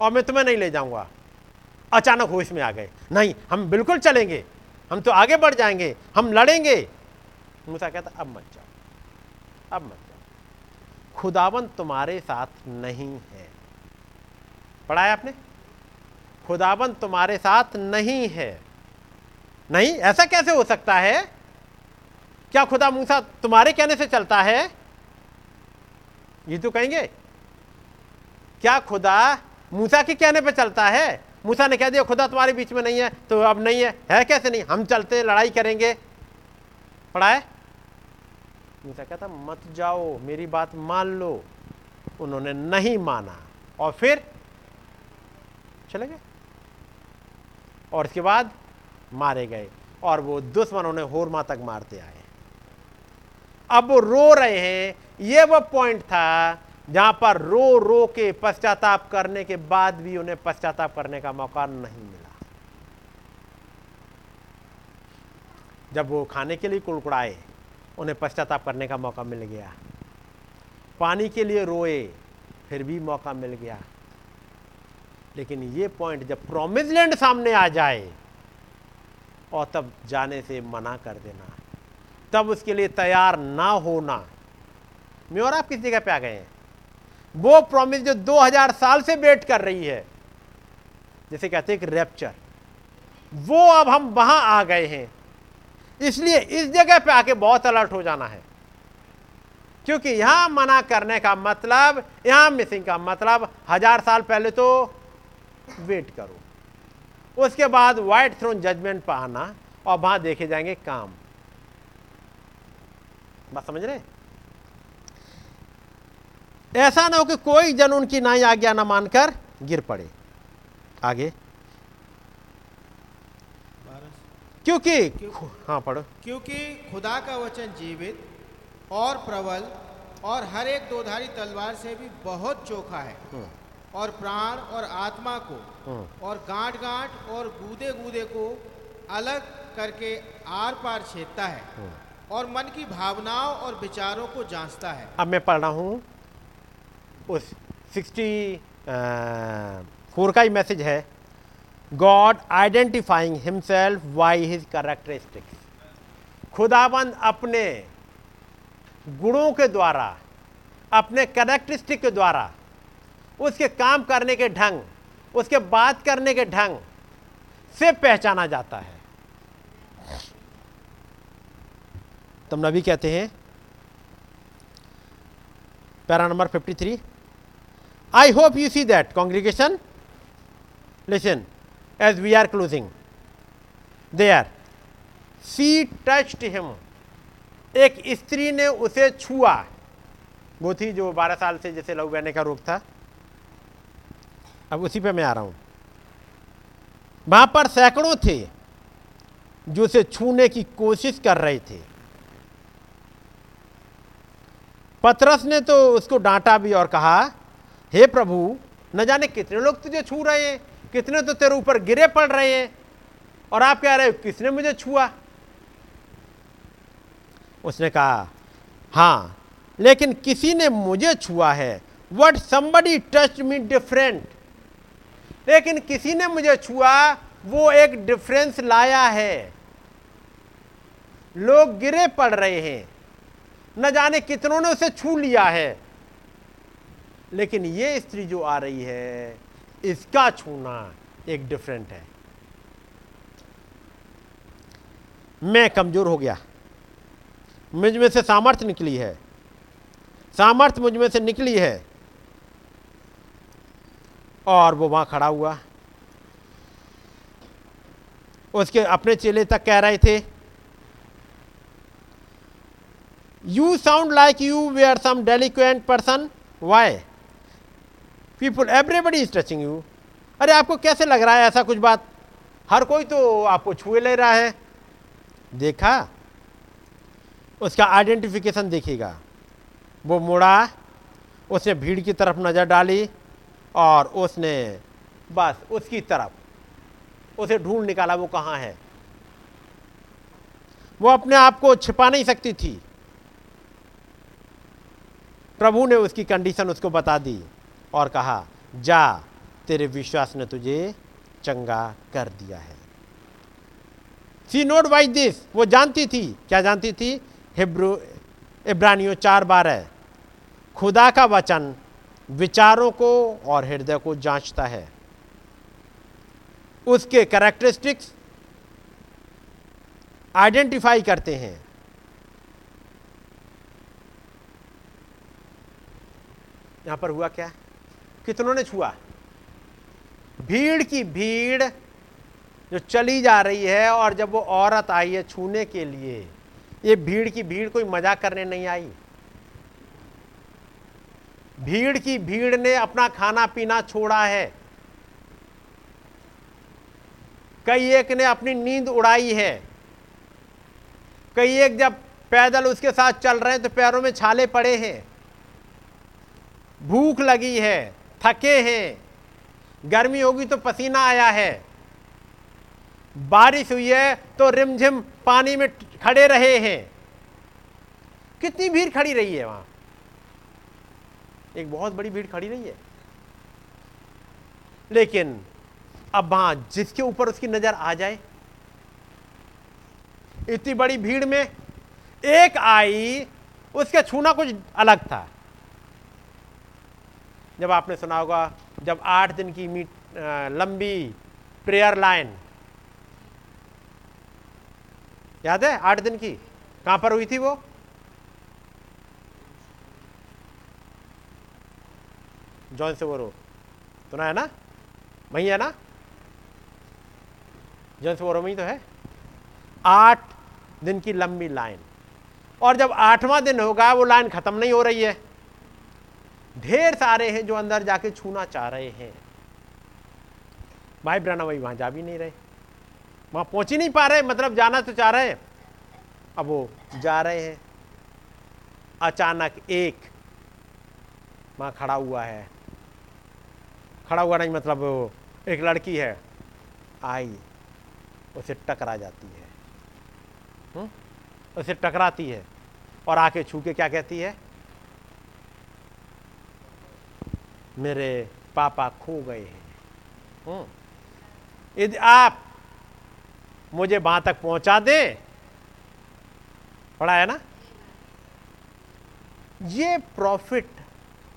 और मैं तुम्हें नहीं ले जाऊँगा। अचानक होश में आ गए, नहीं, हम बिल्कुल चलेंगे, हम तो आगे बढ़ जाएँगे, हम लड़ेंगे। मूसा कहता, अब मत जाओ, अब मत जाओ। खुदावन तुम्हारे साथ नहीं है। पढ़ाया आपने? खुदावन तुम्हारे साथ नहीं है। नहीं, ऐसा कैसे हो सकता है? क्या खुदा मूसा तुम्हारे कहने से चलता है? ये तो कहेंगे। क्या खुदा मूसा के कहने पे चलता है? मूसा ने कह दिया, खुदा तुम्हारे बीच में नहीं है तो अब नहीं है। है कैसे नहीं? हम चलते लड़ाई करेंगे। पढ़ा है? मूसा कहता, मत जाओ, मेरी बात मान लो। उन्होंने नहीं माना। और फिर चले गए। और इसके बाद मारे गए। और वो दुश्मनों ने होरमा तक मारते आए। अब वो रो रहे हैं। ये वो पॉइंट था जहाँ पर रो रो के पश्चाताप करने के बाद भी उन्हें पश्चाताप करने का मौका नहीं मिला। जब वो खाने के लिए कुड़कुड़ाए, उन्हें पश्चाताप करने का मौका मिल गया। पानी के लिए रोए, फिर भी मौका मिल गया। लेकिन ये पॉइंट जब प्रोमिस लैंड सामने आ जाए, और तब जाने से मना कर देना। तब उसके लिए तैयार ना होना। मैं और आप किस जगह पे आ गए हैं? वो प्रॉमिस जो 2000 साल से वेट कर रही है। जैसे कहते हैं कि रैप्चर वो अब हम वहाँ आ गए हैं। इसलिए इस जगह पे आके बहुत अलर्ट हो जाना है। क्योंकि यहाँ मना करने का मतलब यहाँ मिसिंग का मतलब हज़ार साल पहले तो वेट करो। उसके बाद व्हाइट थ्रोन जजमेंट पर आना और वहाँ देखे जाएँगे काम। बात समझ रहे ऐसा ना हो कि कोई जन उनकी नाई आज्ञा ना मानकर गिर पड़े आगे क्योंकि हाँ पढ़ो क्योंकि खुदा का वचन जीवित और प्रबल और हर एक दोधारी तलवार से भी बहुत चोखा है हम्म। और प्राण और आत्मा को हम्म। और गांठ गांठ और गूदे गूदे को अलग करके आर पार छेदता है हम्म। और मन की भावनाओं और विचारों को जांचता है। अब मैं पढ़ रहा हूँ। उस सिक्सटी फोर का ही मैसेज है। God identifying himself by his characteristics. खुदाबंद अपने गुणों के द्वारा, अपने करेक्टरिस्टिक के द्वारा, उसके काम करने के ढंग, उसके बात करने के ढंग से पहचाना जाता है। तब नबी कहते हैं। Para number 53 I hope you see that congregation listen as we are closing they are see touched him एक स्त्री ने उसे छुआ। वो थी जो 12 साल से जैसे लहू बहने का रोग था। अब उसी पे मैं आ रहा हूँ। वहाँ पर सैकड़ों थे जो उसे छूने की कोशिश कर रहे थे। पतरस ने तो उसको डांटा भी और कहा, हे प्रभु, न जाने कितने लोग तुझे छू रहे हैं, कितने तो तेरे ऊपर गिरे पड़ रहे हैं, और आप कह रहे हो, किसने मुझे छुआ? उसने कहा हाँ लेकिन किसी ने मुझे छुआ है। What somebody touch me different लेकिन किसी ने मुझे छुआ, वो एक डिफरेंस लाया है। लोग गिरे पड़ रहे हैं। न जाने कितनों ने उसे छू लिया है। लेकिन ये स्त्री जो आ रही है, इसका छूना एक डिफरेंट है। मैं कमज़ोर हो गया। मुझमें से सामर्थ्य निकली है। सामर्थ्य मुझमें से निकली है। और वो वहाँ खड़ा हुआ। उसके अपने चेले तक कह रहे थे sound like you way are some delinquent person why people everybody is touching you अरे, आपको कैसे लग रहा है ऐसा कुछ बात? हर कोई तो आपको छुए ले रहा है। देखा? उसका आइडेंटिफिकेशन देखिएगा। वो मुड़ा, उसने भीड़ की तरफ़ नज़र डाली और उसने बस उसकी तरफ़, उसे ढूंढ निकाला वो कहाँ है। वो अपने आप को छिपा नहीं सकती थी। प्रभु ने उसकी कंडीशन उसको बता दी और कहा, जा, तेरे विश्वास ने तुझे चंगा कर दिया है. सी नोट बाई दिस वो जानती थी। क्या जानती थी? हिब्रू इब्रानियों चार बारह खुदा का वचन विचारों को और हृदय को जांचता है। उसके कैरेक्टरिस्टिक्स आइडेंटिफाई करते हैं। यहाँ पर हुआ क्या? कितनों ने छुआ? भीड़ की भीड़ जो चली जा रही है और जब वो औरत आई है छूने के लिए, ये भीड़ की भीड़ कोई मज़ाक करने नहीं आई। भीड़ की भीड़ ने अपना खाना पीना छोड़ा है। कई एक ने अपनी नींद उड़ाई है। कई एक जब पैदल उसके साथ चल रहे हैं तो पैरों में छाले पड़े हैं। भूख लगी है, थके हैं। गर्मी होगी तो पसीना आया है। बारिश हुई है तो रिमझिम पानी में खड़े रहे हैं। कितनी भीड़ खड़ी रही है वहाँ? एक बहुत बड़ी भीड़ खड़ी रही है। लेकिन अब वहाँ जिसके ऊपर उसकी नज़र आ जाए, इतनी बड़ी भीड़ में एक आई, उसका छूना कुछ अलग था। जब आपने सुना होगा, जब आठ दिन की मीट लंबी प्रेयर लाइन याद है आठ दिन की? कहाँ पर हुई थी वो? जॉन से बोरो सुना है ना? वही है ना? जॉन से बोरो में ही तो है। आठ दिन की लंबी लाइन और जब आठवां दिन होगा, वो लाइन खत्म नहीं हो रही है। ढेर सारे हैं जो अंदर जाके छूना चाह रहे हैं। भाई ब्राना भाई वहाँ जा भी नहीं रहे। वहाँ पहुँच ही नहीं पा रहे मतलब जाना तो चाह रहे अब वो जा रहे हैं। अचानक एक वहाँ खड़ा हुआ है। खड़ा हुआ नहीं मतलब एक लड़की है। आई, उसे टकरा जाती है हुँ? हम्म? उसे टकराती है और आके छू के क्या कहती है? मेरे पापा खो गए हैं। हम्म। यदि आप मुझे वहाँ तक पहुँचा दे, पढ़ा है ना? ये प्रॉफिट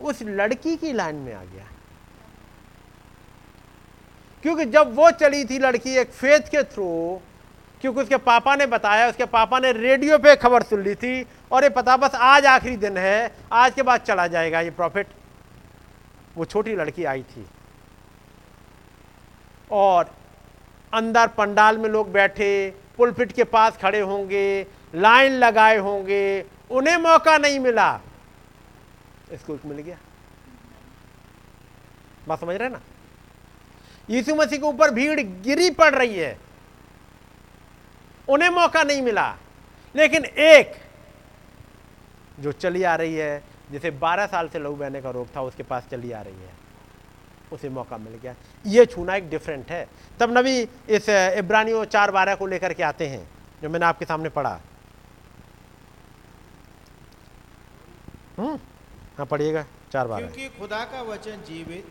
उस लड़की की लाइन में आ गया। क्योंकि जब वो चली थी लड़की एक फेथ के थ्रू क्योंकि उसके पापा ने बताया, उसके पापा ने रेडियो पे खबर सुन ली थी, और ये पता, बस आज आखिरी दिन है, आज के बाद चला जाएगा ये प्रॉफिट वो छोटी लड़की आई थी। और अंदर पंडाल में लोग बैठे, पुलपिट के पास खड़े होंगे, लाइन लगाए होंगे, उन्हें मौका नहीं मिला। इसको मिल गया। बात समझ रहे ना? यीशु मसीह के ऊपर भीड़ गिरी पड़ रही है। उन्हें मौका नहीं मिला। लेकिन एक जो चली आ रही है जिसे 12 साल से लहू बहने का रोग था उसके पास चली आ रही है। उसे मौका मिल गया। ये छूना एक डिफरेंट है। तब नबी इस इब्रानियों चार बारह को लेकर के आते हैं जो मैंने आपके सामने पढ़ा। हम्म? हाँ पढ़िएगा। चार बार क्योंकि खुदा का वचन जीवित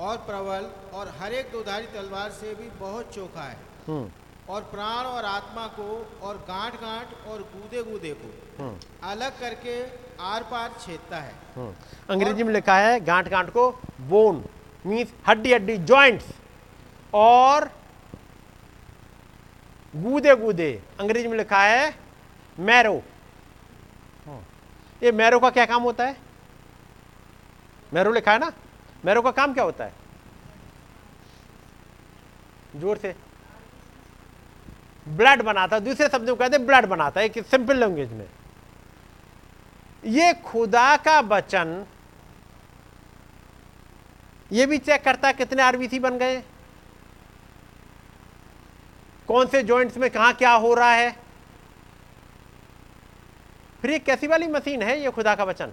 और प्रबल और हर एक दोधारी तलवार से भी बहुत चोखा है। हम्म। और प्राण और आत्मा को और गांठ गांठ और गूदे गूदे को हम्म। अलग करके आर पार छेदता है। हम्म। अंग्रेज़ी में लिखा है गांठ गांठ को बोन मीन्स हड्डी हड्डी जॉइंट्स और गूदे गूदे अंग्रेज़ी में लिखा है मैरो ये मैरो का क्या काम होता है? मैरो लिखा है ना? मैरो का काम क्या होता है? ज़ोर से। ब्लड बनाता है। दूसरे शब्दों में कहते हैं ब्लड बनाता है। एक सिंपल लैंग्वेज में। ये खुदा का बचन ये भी चेक करता कितने आरबीसी बन गए। कौन से जॉइंट्स में कहा क्या हो रहा है। फिर ये कैसी वाली मशीन है ये खुदा का वचन?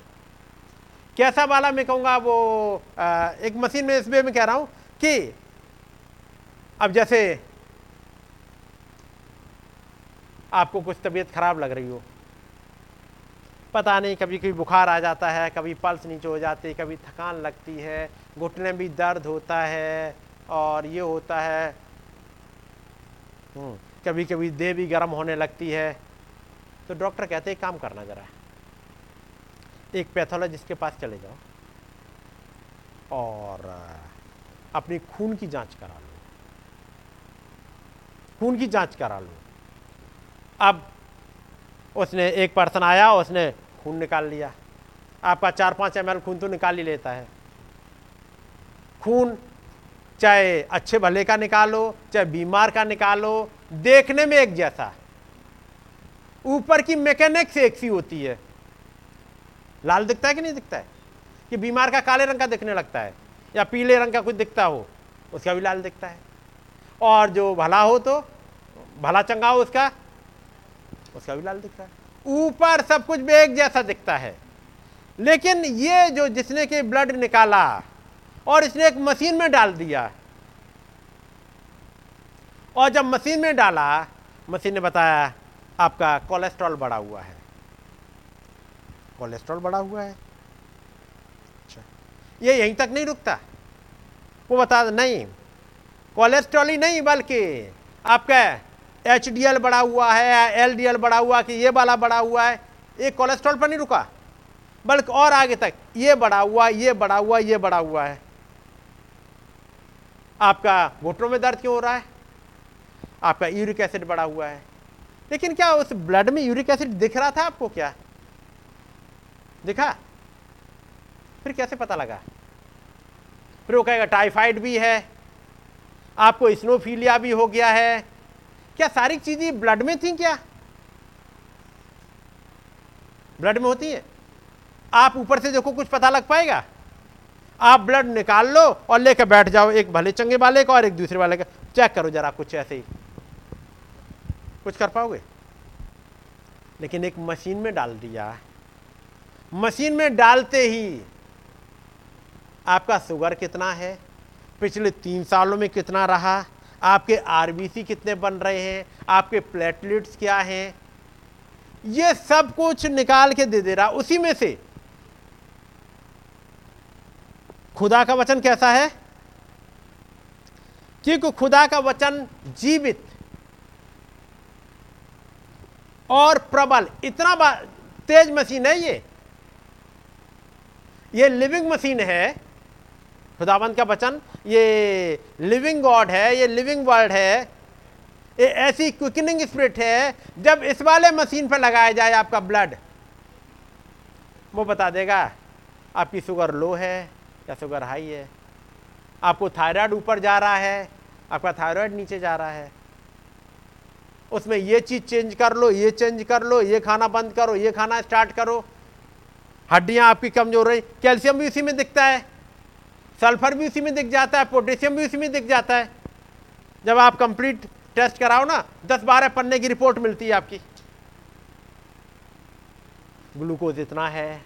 कैसा वाला मैं कहूँगा वो आ, एक मशीन में इस वे में कह रहा हूँ कि अब जैसे आपको कुछ तबीयत खराब लग रही हो पता नहीं कभी कभी बुखार आ जाता है कभी पल्स नीचे हो जाती है कभी थकान लगती है घुटने में भी दर्द होता है और ये होता है हम्म, कभी कभी देह भी गर्म होने लगती है। तो डॉक्टर कहते हैं काम करना जरा एक पैथोलॉजिस्ट के पास चले जाओ और अपनी खून की जाँच करा लो। खून की जाँच करा लो। अब उसने एक पर्सन आया उसने खून निकाल लिया। आपका चार पाँच एम खून तो निकाल ही लेता है। खून चाहे अच्छे भले का निकालो, चाहे बीमार का निकालो, देखने में एक जैसा। ऊपर की मैकेनिक्स एक सी होती है। लाल दिखता है कि नहीं दिखता है? कि बीमार का काले रंग का दिखने लगता है, या पीले रंग का कुछ दिखता हो, उसका भी लाल दिखता है। और जो भला हो तो भला चंगा हो उसका उसका भी लाल दिखता है। ऊपर सब कुछ भी एक जैसा दिखता है। लेकिन ये जो जिसने के ब्लड निकाला और इसने एक मशीन में डाल दिया, और जब मशीन में डाला मशीन ने बताया, आपका कोलेस्ट्रॉल बढ़ा हुआ है। कोलेस्ट्रॉल बढ़ा हुआ है? अच्छा। ये यहीं तक नहीं रुकता। वो बता, नहीं कोलेस्ट्रॉल ही नहीं, बल्कि आपका एच डी एल बढ़ा हुआ है या एल बढ़ा हुआ कि ये वाला बढ़ा हुआ है, ये कोलेस्ट्रॉल पर नहीं रुका, बल्कि और आगे तक, ये बढ़ा हुआ, ये बढ़ा हुआ, ये बढ़ा हुआ है। आपका घुटनों में दर्द क्यों हो रहा है? आपका यूरिक एसिड बढ़ा हुआ है। लेकिन क्या उस ब्लड में यूरिक एसिड दिख रहा था आपको क्या? दिखा? फिर कैसे पता लगा? फिर वो कहेगा टाइफाइड भी है, आपको स्नोफीलिया भी हो गया है क्या सारी चीज़ें ब्लड में थी क्या? ब्लड में होती है। आप ऊपर से देखो, कुछ पता लग पाएगा? आप ब्लड निकाल लो और लेकर बैठ जाओ, एक भले चंगे वाले का और एक दूसरे वाले का। चेक करो जरा, कुछ ऐसे ही। कुछ कर पाओगे? लेकिन एक मशीन में डाल दिया। मशीन में डालते ही आपका शुगर कितना है? पिछले तीन सालों में कितना रहा? आपके आरबीसी कितने बन रहे हैं, आपके प्लेटलेट्स क्या हैं? ये सब कुछ निकाल के दे दे रहा, उसी में से। खुदा का वचन कैसा है? क्योंकि खुदा का वचन जीवित और प्रबल। इतना तेज मशीन है ये। ये लिविंग मशीन है खुदाबंद का वचन, ये लिविंग गॉड है, ये लिविंग वर्ल्ड है, ये ऐसी क्विकनिंग स्पिरिट है, जब इस वाले मशीन पर लगाया जाए आपका ब्लड वो बता देगा, आपकी शुगर लो है या शुगर हाई है, आपको थायराइड ऊपर जा रहा है, आपका थायराइड नीचे जा रहा है, उसमें ये चीज़ चेंज कर लो, ये चेंज कर लो, ये खाना बंद करो, ये खाना स्टार्ट करो, हड्डियाँ आपकी कमज़ोर रही, कैल्शियम भी उसी में दिखता है। सल्फ़र भी उसी में दिख जाता है, पोटेशियम भी उसी में दिख जाता है। जब आप कंप्लीट टेस्ट कराओ ना, दस बारह पन्ने की रिपोर्ट मिलती है आपकी। ग्लूकोज इतना है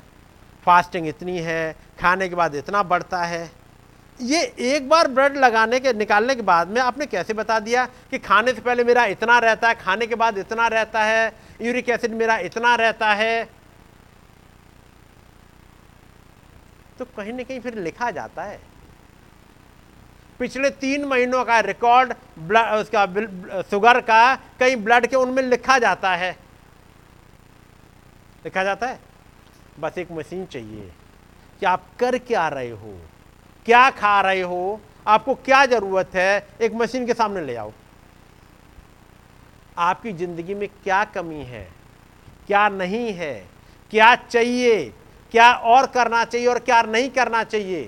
फास्टिंग इतनी है, खाने के बाद इतना बढ़ता है। ये एक बार ब्लड लगाने के, निकालने के बाद में आपने कैसे बता दिया कि खाने से पहले मेरा इतना रहता है, खाने के बाद इतना रहता है यूरिक एसिड मेरा इतना रहता है? तो कहीं ना कहीं फिर लिखा जाता है। पिछले तीन महीनों का रिकॉर्ड उसका शुगर का कहीं ब्लड के उनमें लिखा जाता है। लिखा जाता है? बस एक मशीन चाहिए कि आप कर क्या रहे हो, क्या खा रहे हो, आपको क्या ज़रूरत है, एक मशीन के सामने ले आओ। आपकी ज़िंदगी में क्या कमी है, क्या नहीं है, क्या चाहिए क्या और करना चाहिए और क्या नहीं करना चाहिए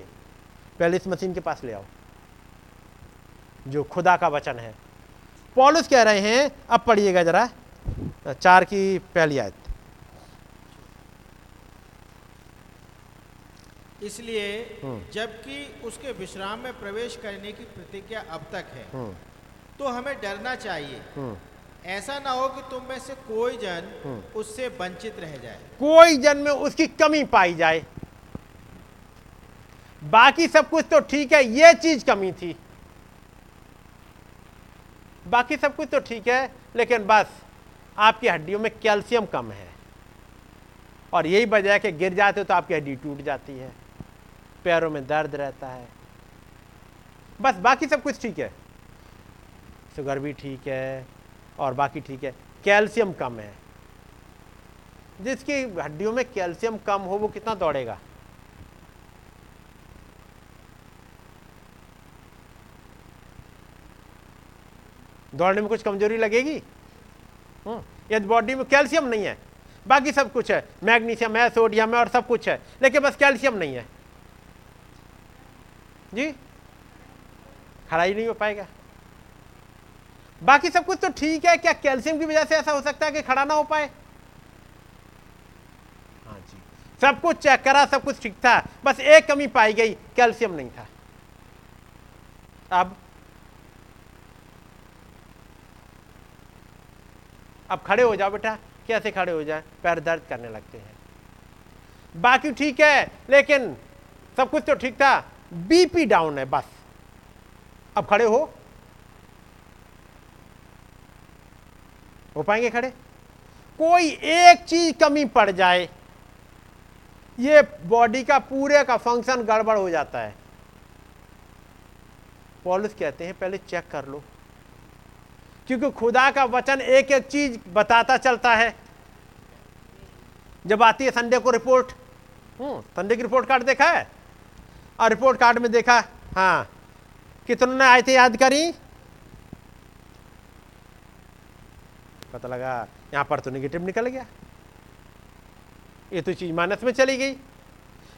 पहले इस मशीन के पास ले आओ जो खुदा का वचन है पॉलिस कह रहे हैं अब पढ़िएगा जरा चार की पहली आयत इसलिए हम्म। जबकि उसके विश्राम में प्रवेश करने की प्रतिज्ञा अब तक है हम्म। तो हमें डरना चाहिए हम्म। ऐसा ना हो कि तुम में से कोई जन उससे वंचित रह जाए। कोई जन में उसकी कमी पाई जाए। बाकी सब कुछ तो ठीक है यह चीज़ कमी थी। बाकी सब कुछ तो ठीक है लेकिन बस आपकी हड्डियों में कैल्शियम कम है। और यही वजह है कि गिर जाते हो तो आपकी हड्डी टूट जाती है पैरों में दर्द रहता है। बस बाकी सब कुछ ठीक है। शुगर भी ठीक है और बाकी ठीक है। कैल्शियम कम है। जिसकी हड्डियों में कैल्शियम कम हो वो कितना दौड़ेगा? दौड़ने में कुछ कमज़ोरी लगेगी? हम्म, यदि बॉडी में कैल्शियम नहीं है बाकी सब कुछ है। मैग्नीशियम है सोडियम है और सब कुछ है लेकिन बस कैल्शियम नहीं है। जी? खड़ा ही नहीं हो पाएगा। बाकी सब कुछ तो ठीक है, क्या कैल्शियम की वजह से ऐसा हो सकता है कि खड़ा ना हो पाए? हाँ जी। सब कुछ चेक करा, सब कुछ ठीक था, बस एक कमी पाई गई, कैल्शियम नहीं था। अब? अब खड़े हो जाओ बेटा, कैसे खड़े हो जाए? पैर दर्द करने लगते हैं। बाकी ठीक है, लेकिन सब कुछ तो ठीक था, बीपी डाउन है बस। अब खड़े हो। हो पाएँगे खड़े? कोई एक चीज़ कमी पड़ जाए, ये बॉडी का पूरे का फ़ंक्शन गड़बड़ हो जाता है। पॉलिस कहते हैं, पहले चेक कर लो। क्योंकि खुदा का वचन एक एक चीज़ बताता चलता है। जब आती है संडे को रिपोर्ट हम्म संडे की रिपोर्ट कार्ड देखा है? और रिपोर्ट कार्ड में देखा हाँ कितनों ने आए थे याद करी? पता लगा, यहाँ पर तो निगेटिव निकल गया। ये तो चीज़ माइनस में चली गई।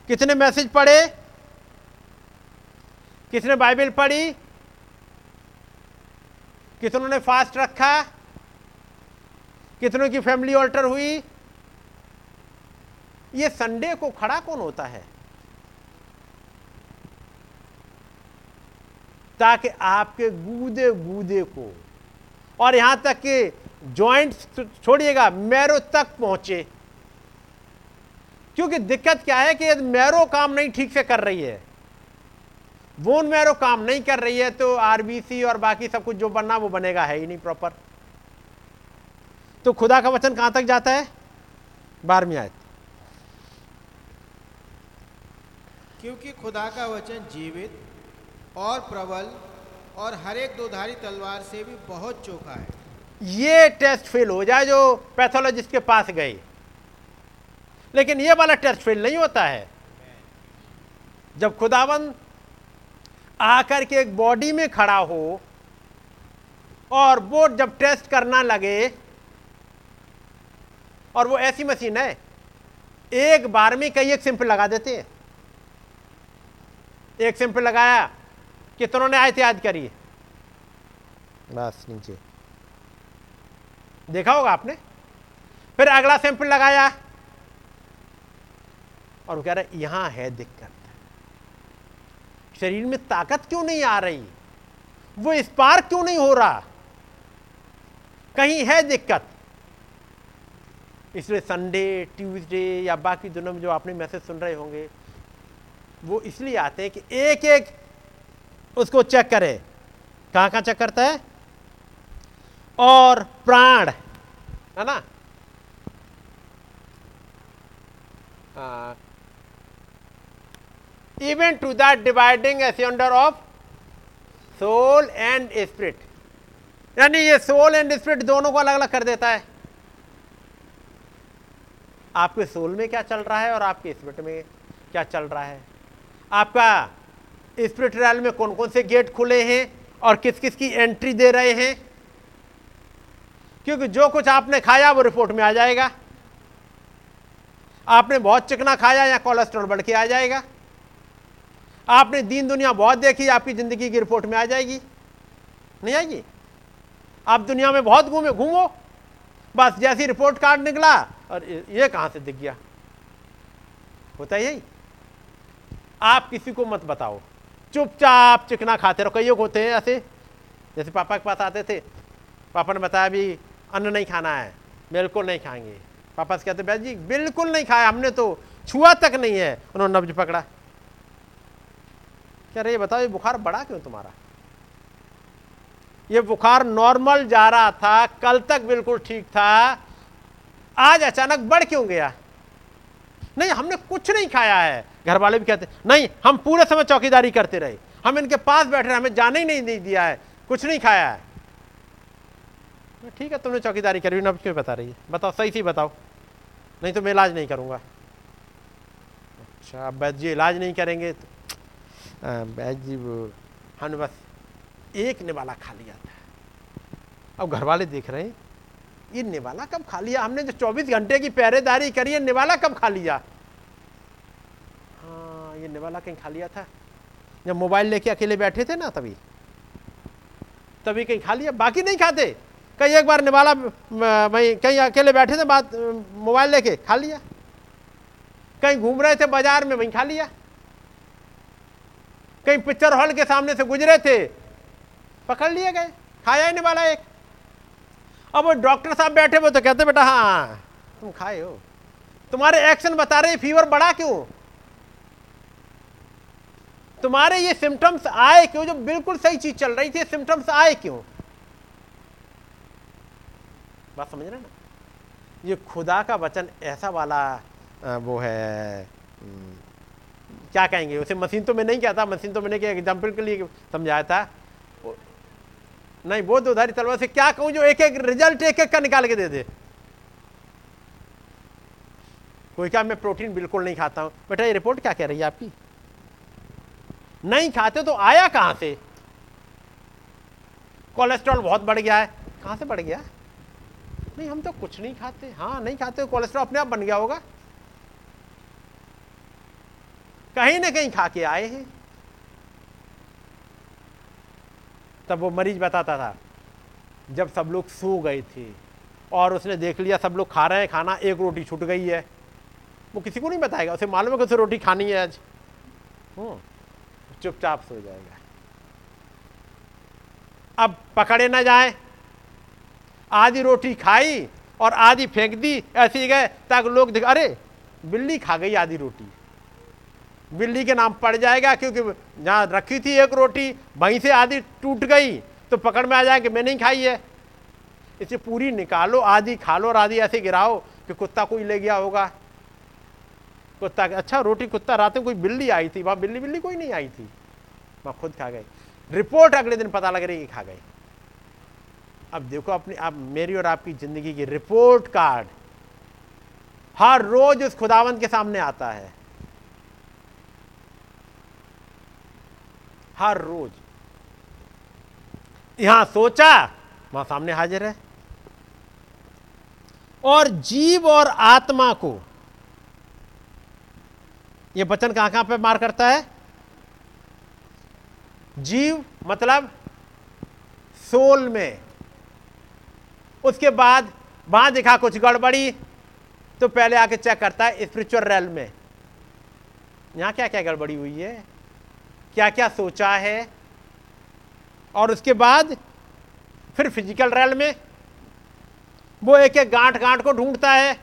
कितने मैसेज पढ़े? किसने बाइबल पढ़ी? कितनों ने फास्ट रखा? कितनों की फैमिली ऑल्टर हुई? ये संडे को खड़ा कौन होता है? ताकि आपके गूदे गूदे को, और यहाँ तक कि जॉइंट छोड़िएगा, मैरो तक पहुँचे। क्योंकि दिक्कत क्या है कि यदि मैरो काम नहीं ठीक से कर रही है बोन मैरो काम नहीं कर रही है तो आरबीसी और बाकी सब कुछ जो बनना, वो बनेगा, है ही नहीं प्रॉपर तो खुदा का वचन कहाँ तक जाता है? बारहवीं आयत। क्योंकि खुदा का वचन जीवित और प्रबल और हर एक दोधारी तलवार से भी बहुत चोखा है। ये टेस्ट फेल हो जाए जो पैथोलॉजिस्ट के पास गए लेकिन ये वाला टेस्ट फेल नहीं होता है। जब खुदावन आकर के एक बॉडी में खड़ा हो और वो जब टेस्ट करना लगे, और वो ऐसी मशीन है, एक बार में कई एक सिंपल लगा देते हैं। एक सिंपल लगाया, कितनों ने आयत याद करिए बस नीचे। देखा होगा आपने? फिर अगला सैंपल लगाया। और वो कह रहा है, यहाँ है दिक्कत। शरीर में ताकत क्यों नहीं आ रही? वो स्पार्क क्यों नहीं हो रहा? कहीं है दिक्कत? इसलिए संडे ट्यूसडे या बाकी दिनों में जो आपने मैसेज सुन रहे होंगे, वो इसलिए आते हैं कि एक एक उसको चेक करे। कहाँ कहाँ चेक करता है? और प्राण, है ना? Even to that dividing asunder of soul and spirit यानी ये सोल एंड स्पिरिट दोनों को अलग अलग कर देता है। आपके सोल में क्या चल रहा है और आपके स्पिरिट में क्या चल रहा है? आपका स्पिरिट रैल में कौन कौन से गेट खुले हैं और किस किस की एंट्री दे रहे हैं? क्योंकि जो कुछ आपने खाया वो रिपोर्ट में आ जाएगा। आपने बहुत चिकना खाया या कोलेस्ट्रॉल बढ़ के आ जाएगा। आपने दीन दुनिया बहुत देखी, आपकी ज़िंदगी की रिपोर्ट में आ जाएगी। नहीं आएगी? आप दुनिया में बहुत घूमे, घूमो। बस जैसी रिपोर्ट कार्ड निकला और ये कहाँ से दिख गया? होता यही। आप किसी को मत बताओ। चुपचाप चिकना खाते रहो। कई होते हैं ऐसे। जैसे पापा के पास आते थे। पापा ने बताया अभी अन्न नहीं खाना है। बिल्कुल नहीं खाएँगे। पापा से कहते जी, बिल्कुल नहीं खाया, हमने तो छुआ तक नहीं है। उन्होंने नब्ज पकड़ा। क्या ये बताओ, ये बुखार बढ़ा क्यों तुम्हारा? ये बुखार नॉर्मल जा रहा था, कल तक बिल्कुल ठीक था, आज अचानक बढ़ क्यों गया? नहीं, हमने कुछ नहीं खाया है। घर वाले भी कहते, नहीं, हम पूरे समय चौकीदारी करते रहे। हम इनके पास बैठ रहे, हमें जाने ही नहीं दिया है। कुछ नहीं खाया है। ठीक है, तुमने चौकीदारी करी अब क्यों बता रही है? बताओ, सही सी बताओ। नहीं तो मैं इलाज नहीं करूँगा। अच्छा वैद्य जी इलाज नहीं करेंगे तो वैद्य जी हमने बस एक निवाला खा लिया था। अब घर वाले देख रहे हैं, ये निवाला कब खा लिया? हमने जो 24 घंटे की पहरेदारी करी है, निवाला कब खा लिया? हाँ ये निवाला कहीं खा लिया था। जब मोबाइल लेके अकेले बैठे थे ना तभी। तभी कहीं खा लिया, बाकी नहीं खाते। कहीं एक बार निवाला भाई कहीं अकेले बैठे थे, बात, मोबाइल लेके, खा लिया। कहीं घूम रहे थे, बाज़ार में, वहीं खा लिया। कहीं पिक्चर हॉल के सामने से गुजरे थे, पकड़ लिए गए, खाया ही नहीं वाला एक। अब वो डॉक्टर साहब बैठे, वो तो कहते, बेटा हाँ तुम खाए हो। तुम्हारे एक्शन बता रहे, फीवर बढ़ा क्यों? तुम्हारे ये सिम्टम्स आए क्यों? जो बिल्कुल सही चीज़ चल रही थी सिम्टम्स आए क्यों? बात समझ रहे ना? ये खुदा का वचन ऐसा वाला वो है क्या कहेंगे उसे? मशीन तो मैं नहीं कहता मशीन तो मैंने क्या एग्ज़ाम्पल के लिए समझाया था। नहीं, वो उधारी तलवार से क्या कहूँ जो एक एक रिज़ल्ट एक एक का निकाल के दे दे। कोई क्या मैं प्रोटीन बिल्कुल नहीं खाता हूँ? बेटा, ये रिपोर्ट क्या कह रही है आपकी? नहीं खाते तो आया कहाँ से? कोलेस्ट्रॉल बहुत बढ़ गया है। कहाँ से बढ़ गया? नहीं हम तो कुछ नहीं खाते। हाँ नहीं खाते कोलेस्ट्रॉल अपने आप बन गया होगा। कहीं ना कहीं खा के आए हैं। तब वो मरीज़ बताता था जब सब लोग सो गए थे और उसने देख लिया सब लोग खा रहे हैं खाना एक रोटी छूट गई है। वो किसी को नहीं बताएगा उसे मालूम है कि उसे रोटी खानी है आज। हम्म, चुपचाप सो जाएगा। अब पकड़े ना जाए। आधी रोटी खाई और आधी फेंक दी, ऐसी गए ताकि लोग देख, अरे, बिल्ली खा गई आधी रोटी। बिल्ली के नाम पड़ जाएगा क्योंकि जहाँ रखी थी एक रोटी, वहीं से आधी टूट गई तो पकड़ में आ जाए कि मैं नहीं खाई है। इसे पूरी निकालो, आधी खा लो और आधी ऐसे गिराओ कि कुत्ता कोई ले गया होगा। कुत्ता अच्छा रोटी कुत्ता, रात में कोई बिल्ली आई थी, वहाँ बिल्ली बिल्ली कोई नहीं आई थी। वहाँ खुद खा गई। रिपोर्ट अगले दिन पता लग रही कि खा गई। अब देखो अपनी, आप मेरी और आपकी ज़िंदगी की रिपोर्ट कार्ड हर रोज उस खुदावंत के सामने आता है। हर रोज। यहाँ सोचा, वहाँ सामने हाजिर है। और जीव और आत्मा को यह वचन कहाँ कहाँ पे मार करता है? जीव मतलब सोल में। उसके बाद, वहाँ दिखा कुछ गड़बड़ी तो पहले आके चेक करता है स्पिरिचुअल रेल में। यहाँ क्या क्या गड़बड़ी हुई है? क्या क्या सोचा है? और उसके बाद, फिर फ़िज़िकल रेल में, वो एक एक गांठ गांठ को ढूंढता है।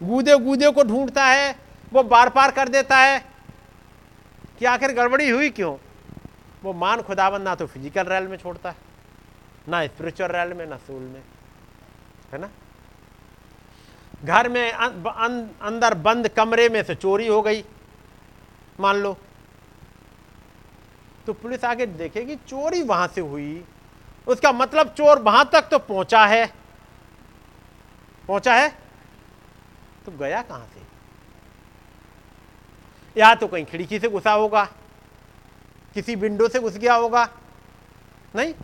गूदे गूदे को ढूंढता है, वो बार पार कर देता है। कि आखिर गड़बड़ी हुई क्यों? वो मान खुदाबंद ना तो फ़िज़िकल रेल में छोड़ता है। ना स्पिरिचुअल रेल में ना सोल में है ना? घर में अं, अं, अंदर बंद कमरे में से चोरी हो गई मान लो। तो पुलिस आगे देखेगी चोरी वहाँ से हुई। उसका मतलब चोर वहाँ तक तो पहुँचा है। पहुँचा है? तो गया कहाँ से? या तो कहीं खिड़की से घुसा होगा किसी विंडो से घुस गया होगा नहीं?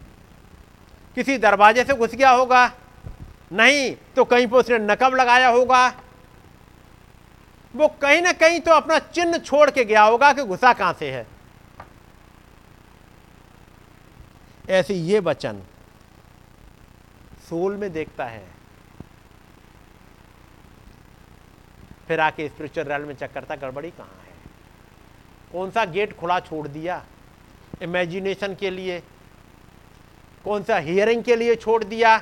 किसी दरवाजे से घुस गया होगा। नहीं तो कहीं पर उसने नकब लगाया होगा। वो कहीं ना कहीं तो अपना चिन्ह छोड़ के गया होगा कि घुसा कहाँ से है। ऐसे ये वचन सोल में देखता है। फिर आके स्पिरिचुअल रैल में चेक करता गड़बड़ी कहाँ है? कौन सा गेट खुला छोड़ दिया? इमेजिनेशन के लिए। कौन सा हियरिंग के लिए छोड़ दिया,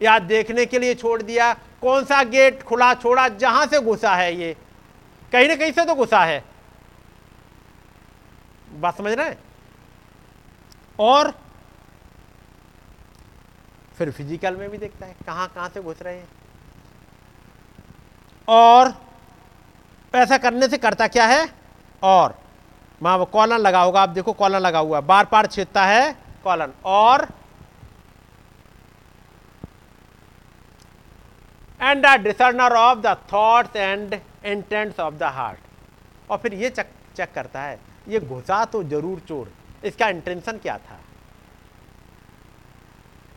या देखने के लिए छोड़ दिया, कौन सा गेट खुला छोड़ा, जहाँ से घुसा है ये? कहीं ना कहीं से तो घुसा है। बात समझ रहे हैं? और फिर फ़िज़िकल में भी देखता है, कहाँ कहाँ से घुस रहे हैं? और ऐसा करने से करता क्या है? और वहाँ कॉलन लगा होगा, आप देखो कॉलन लगा हुआ बार बार छेदता है कॉलन और and a discerner of the thoughts and intents of the heart और फिर ये चेक चेक करता है, ये घुसा तो ज़रूर चोर, इसका इंटेंशन क्या था?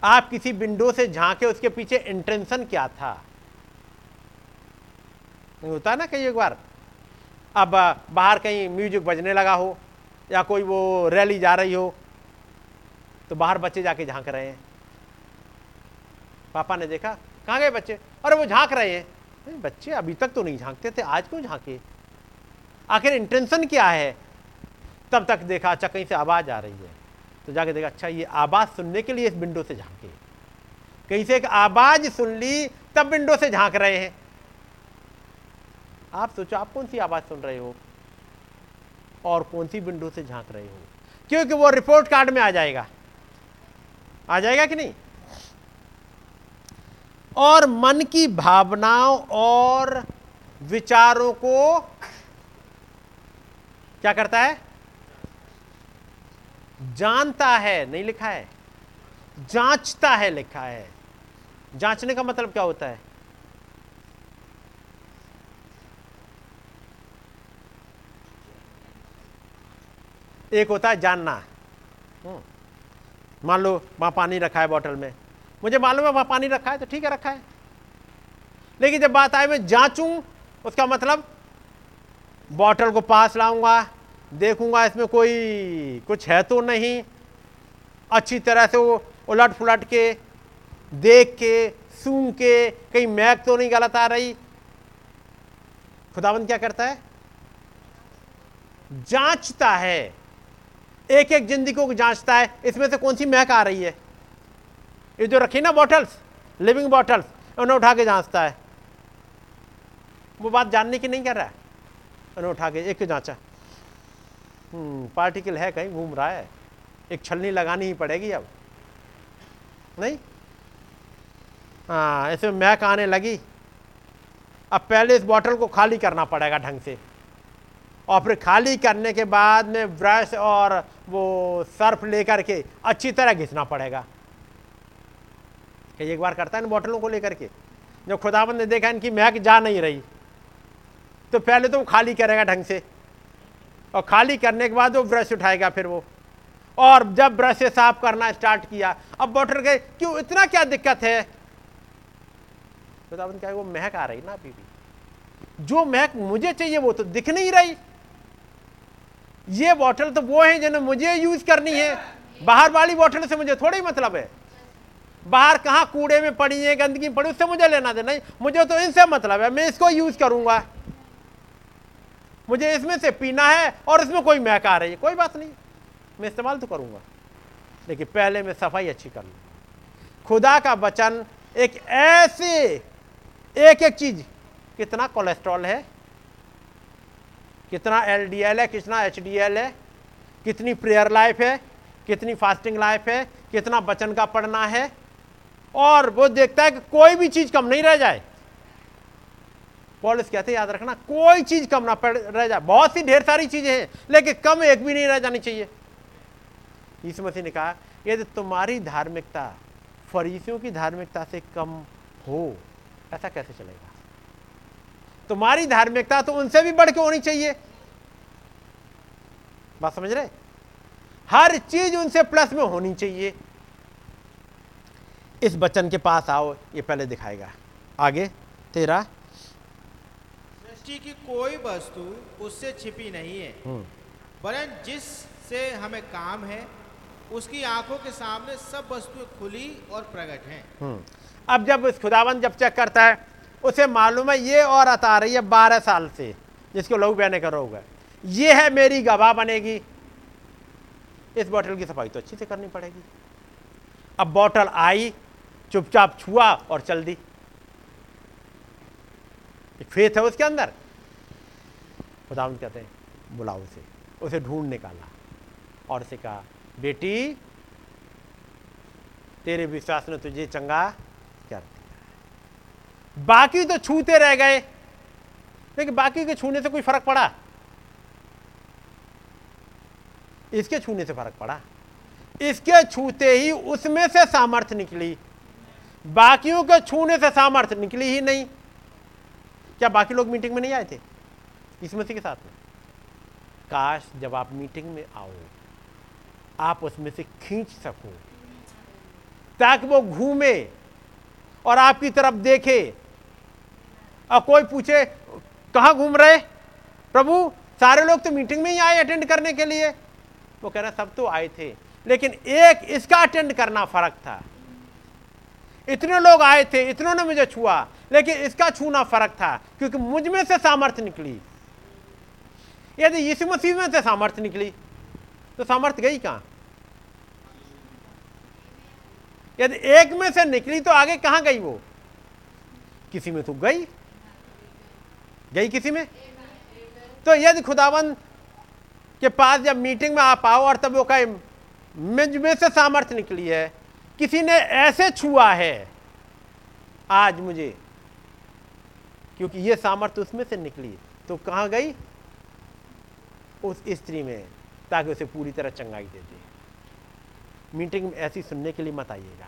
आप किसी विंडो से झांके उसके पीछे इंटेंशन क्या था? नहीं होता ना कई एक बार, अब बाहर कहीं म्यूज़िक बजने लगा हो, या कोई वो रैली जा रही हो तो बाहर बच्चे जाके झाँक रहे हैं। पापा ने देखा, कहाँ गए बच्चे? अरे, वो झाँक रहे हैं। बच्चे अभी तक तो नहीं झांकते थे, आज क्यों झांके? आखिर इंटेंशन क्या है? तब तक देखा अच्छा कहीं से आवाज़ आ रही है। तो जाके देखा अच्छा ये आवाज़ सुनने के लिए इस विंडो से झांके। कहीं से एक आवाज़ सुन ली, तब विंडो से झाँक रहे हैं। आप सोचो, आप कौन सी आवाज़ सुन रहे हो? और कौन सी विंडो से झाँक रहे हो? क्योंकि वो रिपोर्ट कार्ड में आ जाएगा। आ जाएगा कि नहीं? और मन की भावनाओं और विचारों को क्या करता है? जानता है, नहीं लिखा है। जांचता है, लिखा है। जांचने का मतलब क्या होता है? एक होता है जानना। हम्म। मान लो वहाँ पानी रखा है बॉटल में। मुझे मालूम है वहाँ पानी रखा है तो ठीक है, रखा है। लेकिन जब बात आए मैं जांचूं, उसका मतलब बॉटल को पास लाऊँगा, देखूँगा, इसमें कोई, कुछ है तो नहीं। अच्छी तरह से वो उलट पुलट के, देख के, सूंघ के, कहीं मैक तो नहीं गलत आ रही। खुदाबंद क्या करता है? जांचता है। एक एक ज़िंदगी को जांचता है इसमें से कौन सी महक आ रही है? ये जो रखी ना बॉटल्स लिविंग बॉटल्स उन्हें उठा के जांचता है। वो बात जानने की नहीं कर रहा है। उन्हें उठा के एक जांचा। पार्टिकल हम्म, है कहीं घूम रहा है। एक छलनी लगानी ही पड़ेगी अब। नहीं? हाँ इसमें महक आने लगी। अब पहले इस बॉटल को खाली करना पड़ेगा ढंग से। और फिर खाली करने के बाद में ब्रश और वो सर्फ लेकर के अच्छी तरह घिसना पड़ेगा। कई एक बार करता है इन बॉटलों को लेकर के। जब खुदाबंद ने देखा इनकी महक जा नहीं रही तो पहले तो वो खाली करेगा ढंग से। और खाली करने के बाद वो ब्रश उठाएगा फिर वो। और जब ब्रश से साफ़ करना स्टार्ट किया, अब बॉटल के क्यों इतना क्या दिक्कत है? खुदाबंद क्या वो महक आ रही ना अभी भी। जो महक मुझे चाहिए वो तो दिख नहीं रही। ये बॉटल तो वो है जिन्हें मुझे यूज़ करनी है। बाहर वाली बॉटल से मुझे थोड़ा मतलब है। बाहर कहाँ कूड़े में पड़ी है, गंदगी पड़ी, उससे मुझे लेना देना नहीं मुझे तो इनसे मतलब है, मैं इसको यूज़ करूँगा। मुझे इसमें से पीना है और इसमें कोई महक आ रही है। कोई बात नहीं, मैं इस्तेमाल तो करूँगा। लेकिन पहले मैं सफ़ाई अच्छी कर लू। खुदा का वचन एक ऐसे एक एक चीज़, कितना कोलेस्ट्रॉल है? कितना एल डी एल है, कितना एच डी एल है, कितनी प्रेयर लाइफ है, कितनी फास्टिंग लाइफ है, कितना बचन का पढ़ना है, और वो देखता है कि कोई भी चीज़ कम नहीं रह जाए। पॉलिस कहते याद रखना, कोई चीज़ कम ना पड़, रह जाए। बहुत सी ढेर सारी चीज़ें हैं, लेकिन कम एक भी नहीं रह जानी चाहिए। यीशु मसीह ने कहा, यदि तुम्हारी धार्मिकता फरीसियों की धार्मिकता से कम हो, ऐसा कैसे चलेगा? तुम्हारी धार्मिकता तो उनसे भी बढ़ के होनी चाहिए। बात समझ रहे? हर चीज़ उनसे प्लस में होनी चाहिए। इस बचन के पास आओ ये पहले दिखाएगा। आगे तेरा। सृष्टि की कोई वस्तु उससे छिपी नहीं है। हम्म, वरन जिससे हमें काम है उसकी आँखों के सामने सब वस्तुएँ खुली और प्रकट हैं। हम्म। अब जब इस खुदावन जब चेक करता है उसे मालूम है, ये औरत आ रही है बारह साल से, जिसको लहू बहने का रोग है। ये है मेरी गवाह बनेगी। इस बोतल की सफ़ाई तो अच्छी से करनी पड़ेगी। अब बोतल आई, चुपचाप छुआ और चल दी। फेथ है उसके अंदर। खुदावन कहते हैं, बुलाओ उसे। उसे ढूंढ निकाला। और उसे कहा, बेटी, तेरे विश्वास ने तुझे चंगा कर दिया बाकी तो छूते रह गए। लेकिन बाकी के छूने से कोई फ़र्क पड़ा? इसके छूने से फ़र्क पड़ा। इसके छूते ही उसमें से सामर्थ्य निकली। बाकियों के छूने से सामर्थ्य निकली ही नहीं। क्या बाकी लोग मीटिंग में नहीं आए थे? इस मसीह के साथ में। काश जब आप मीटिंग में आओ, आप उसमें से खींच सको, ताकि वो घूमे और आपकी तरफ़ देखे। और कोई पूछे, कहाँ घूम रहे? प्रभु, सारे लोग तो मीटिंग में ही आए अटेंड करने के लिए. वो कह रहा, सब तो आए थे, लेकिन एक इसका अटेंड करना फ़र्क था। इतने लोग आए थे, इतनों ने मुझे छुआ, लेकिन इसका छूना फ़र्क था, क्योंकि मुझमें से सामर्थ्य निकली। यदि यीशु मसीह में से सामर्थ्य निकली तो सामर्थ्य गई कहाँ? यदि एक में से निकली तो आगे कहाँ गई वो? किसी में तो गई। गई किसी में? तो यदि खुदावन के पास जब मीटिंग में आप आओ और तब वो कहे, मुझमें से सामर्थ्य निकली है, किसी ने ऐसे छुआ है, आज मुझे, क्योंकि ये सामर्थ्य उसमें से निकली तो कहाँ गई? उस स्त्री में, ताकि उसे पूरी तरह चंगाई दे दे। मीटिंग में ऐसी सुनने के लिए मत आइएगा।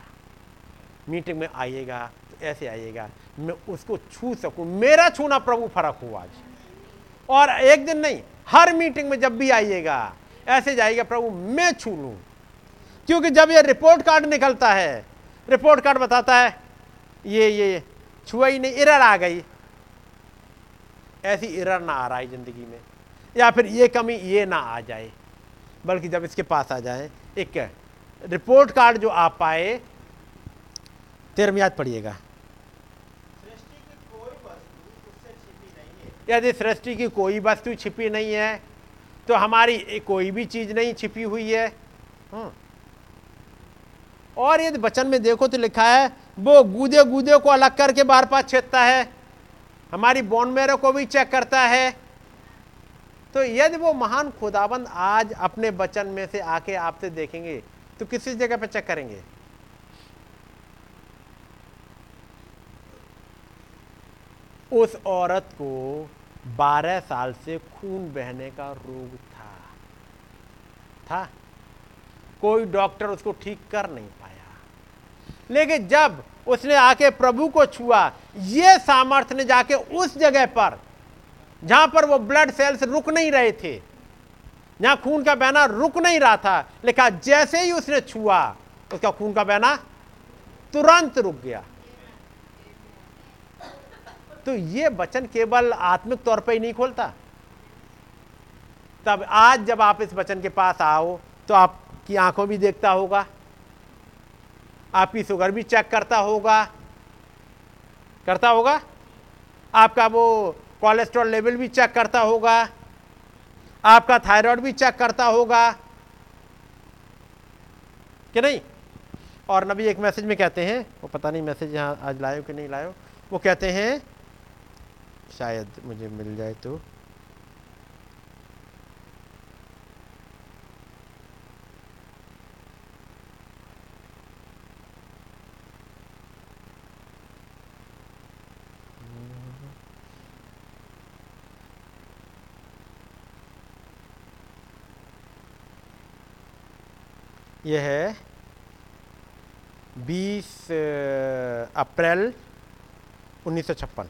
मीटिंग में आइएगा ऐसे आइएगा। मैं उसको छू सकूँ। मेरा छूना प्रभु फ़र्क हो आज। और एक दिन नहीं, हर मीटिंग में जब भी आइएगा, ऐसे जाइएगा, प्रभु, मैं छू लूँ। क्योंकि जब ये रिपोर्ट कार्ड निकलता है, रिपोर्ट कार्ड बताता है, ये ये छुआ ही नहीं, इरर आ गई। ऐसी इरर ना आ रहा है ज़िंदगी में। या फिर ये कमी ये ना आ जाए, बल्कि जब इसके पास आ जाए, एक रिपोर्ट कार्ड जो आप पाए तेरह याद पड़िएगा सृष्टि की कोई वस्तु उससे छिपी नहीं है यदि सृष्टि की कोई वस्तु छिपी नहीं है तो हमारी कोई भी चीज़ नहीं छिपी हुई है। हम्म। और यदि वचन में देखो तो लिखा है, वो गूदे गूदे को अलग करके बार पास छेदता है, हमारी बोन मेरो को भी चेक करता है। तो यदि वो महान खुदाबंद आज अपने वचन में से आके आपसे देखेंगे तो किसी जगह पर चेक करेंगे। उस औरत को 12 साल से खून बहने का रोग था। था। कोई डॉक्टर उसको ठीक कर नहीं पाया। लेकिन जब उसने आके प्रभु को छुआ, ये सामर्थ्य ने जाके उस जगह पर, जहाँ पर वो ब्लड सेल्स रुक नहीं रहे थे, जहाँ खून का बहना रुक नहीं रहा था, लिखा जैसे ही उसने छुआ, उसका खून का बहना तुरंत रुक गया। तो ये वचन केवल आत्मिक तौर पर ही नहीं खोलता। तब आज जब आप इस वचन के पास आओ तो आपकी आँखों भी देखता होगा, आपकी शुगर भी चेक करता होगा। करता होगा? आपका वो कोलेस्ट्रॉल लेवल भी चेक करता होगा, आपका थायराइड भी चेक करता होगा, कि नहीं? और नबी एक मैसेज में कहते हैं, वो पता नहीं मैसेज यहाँ आज लायो कि नहीं लायो वो कहते हैं शायद मुझे मिल जाए तो। यह है 20 अप्रैल उन्नीस सौ छप्पन।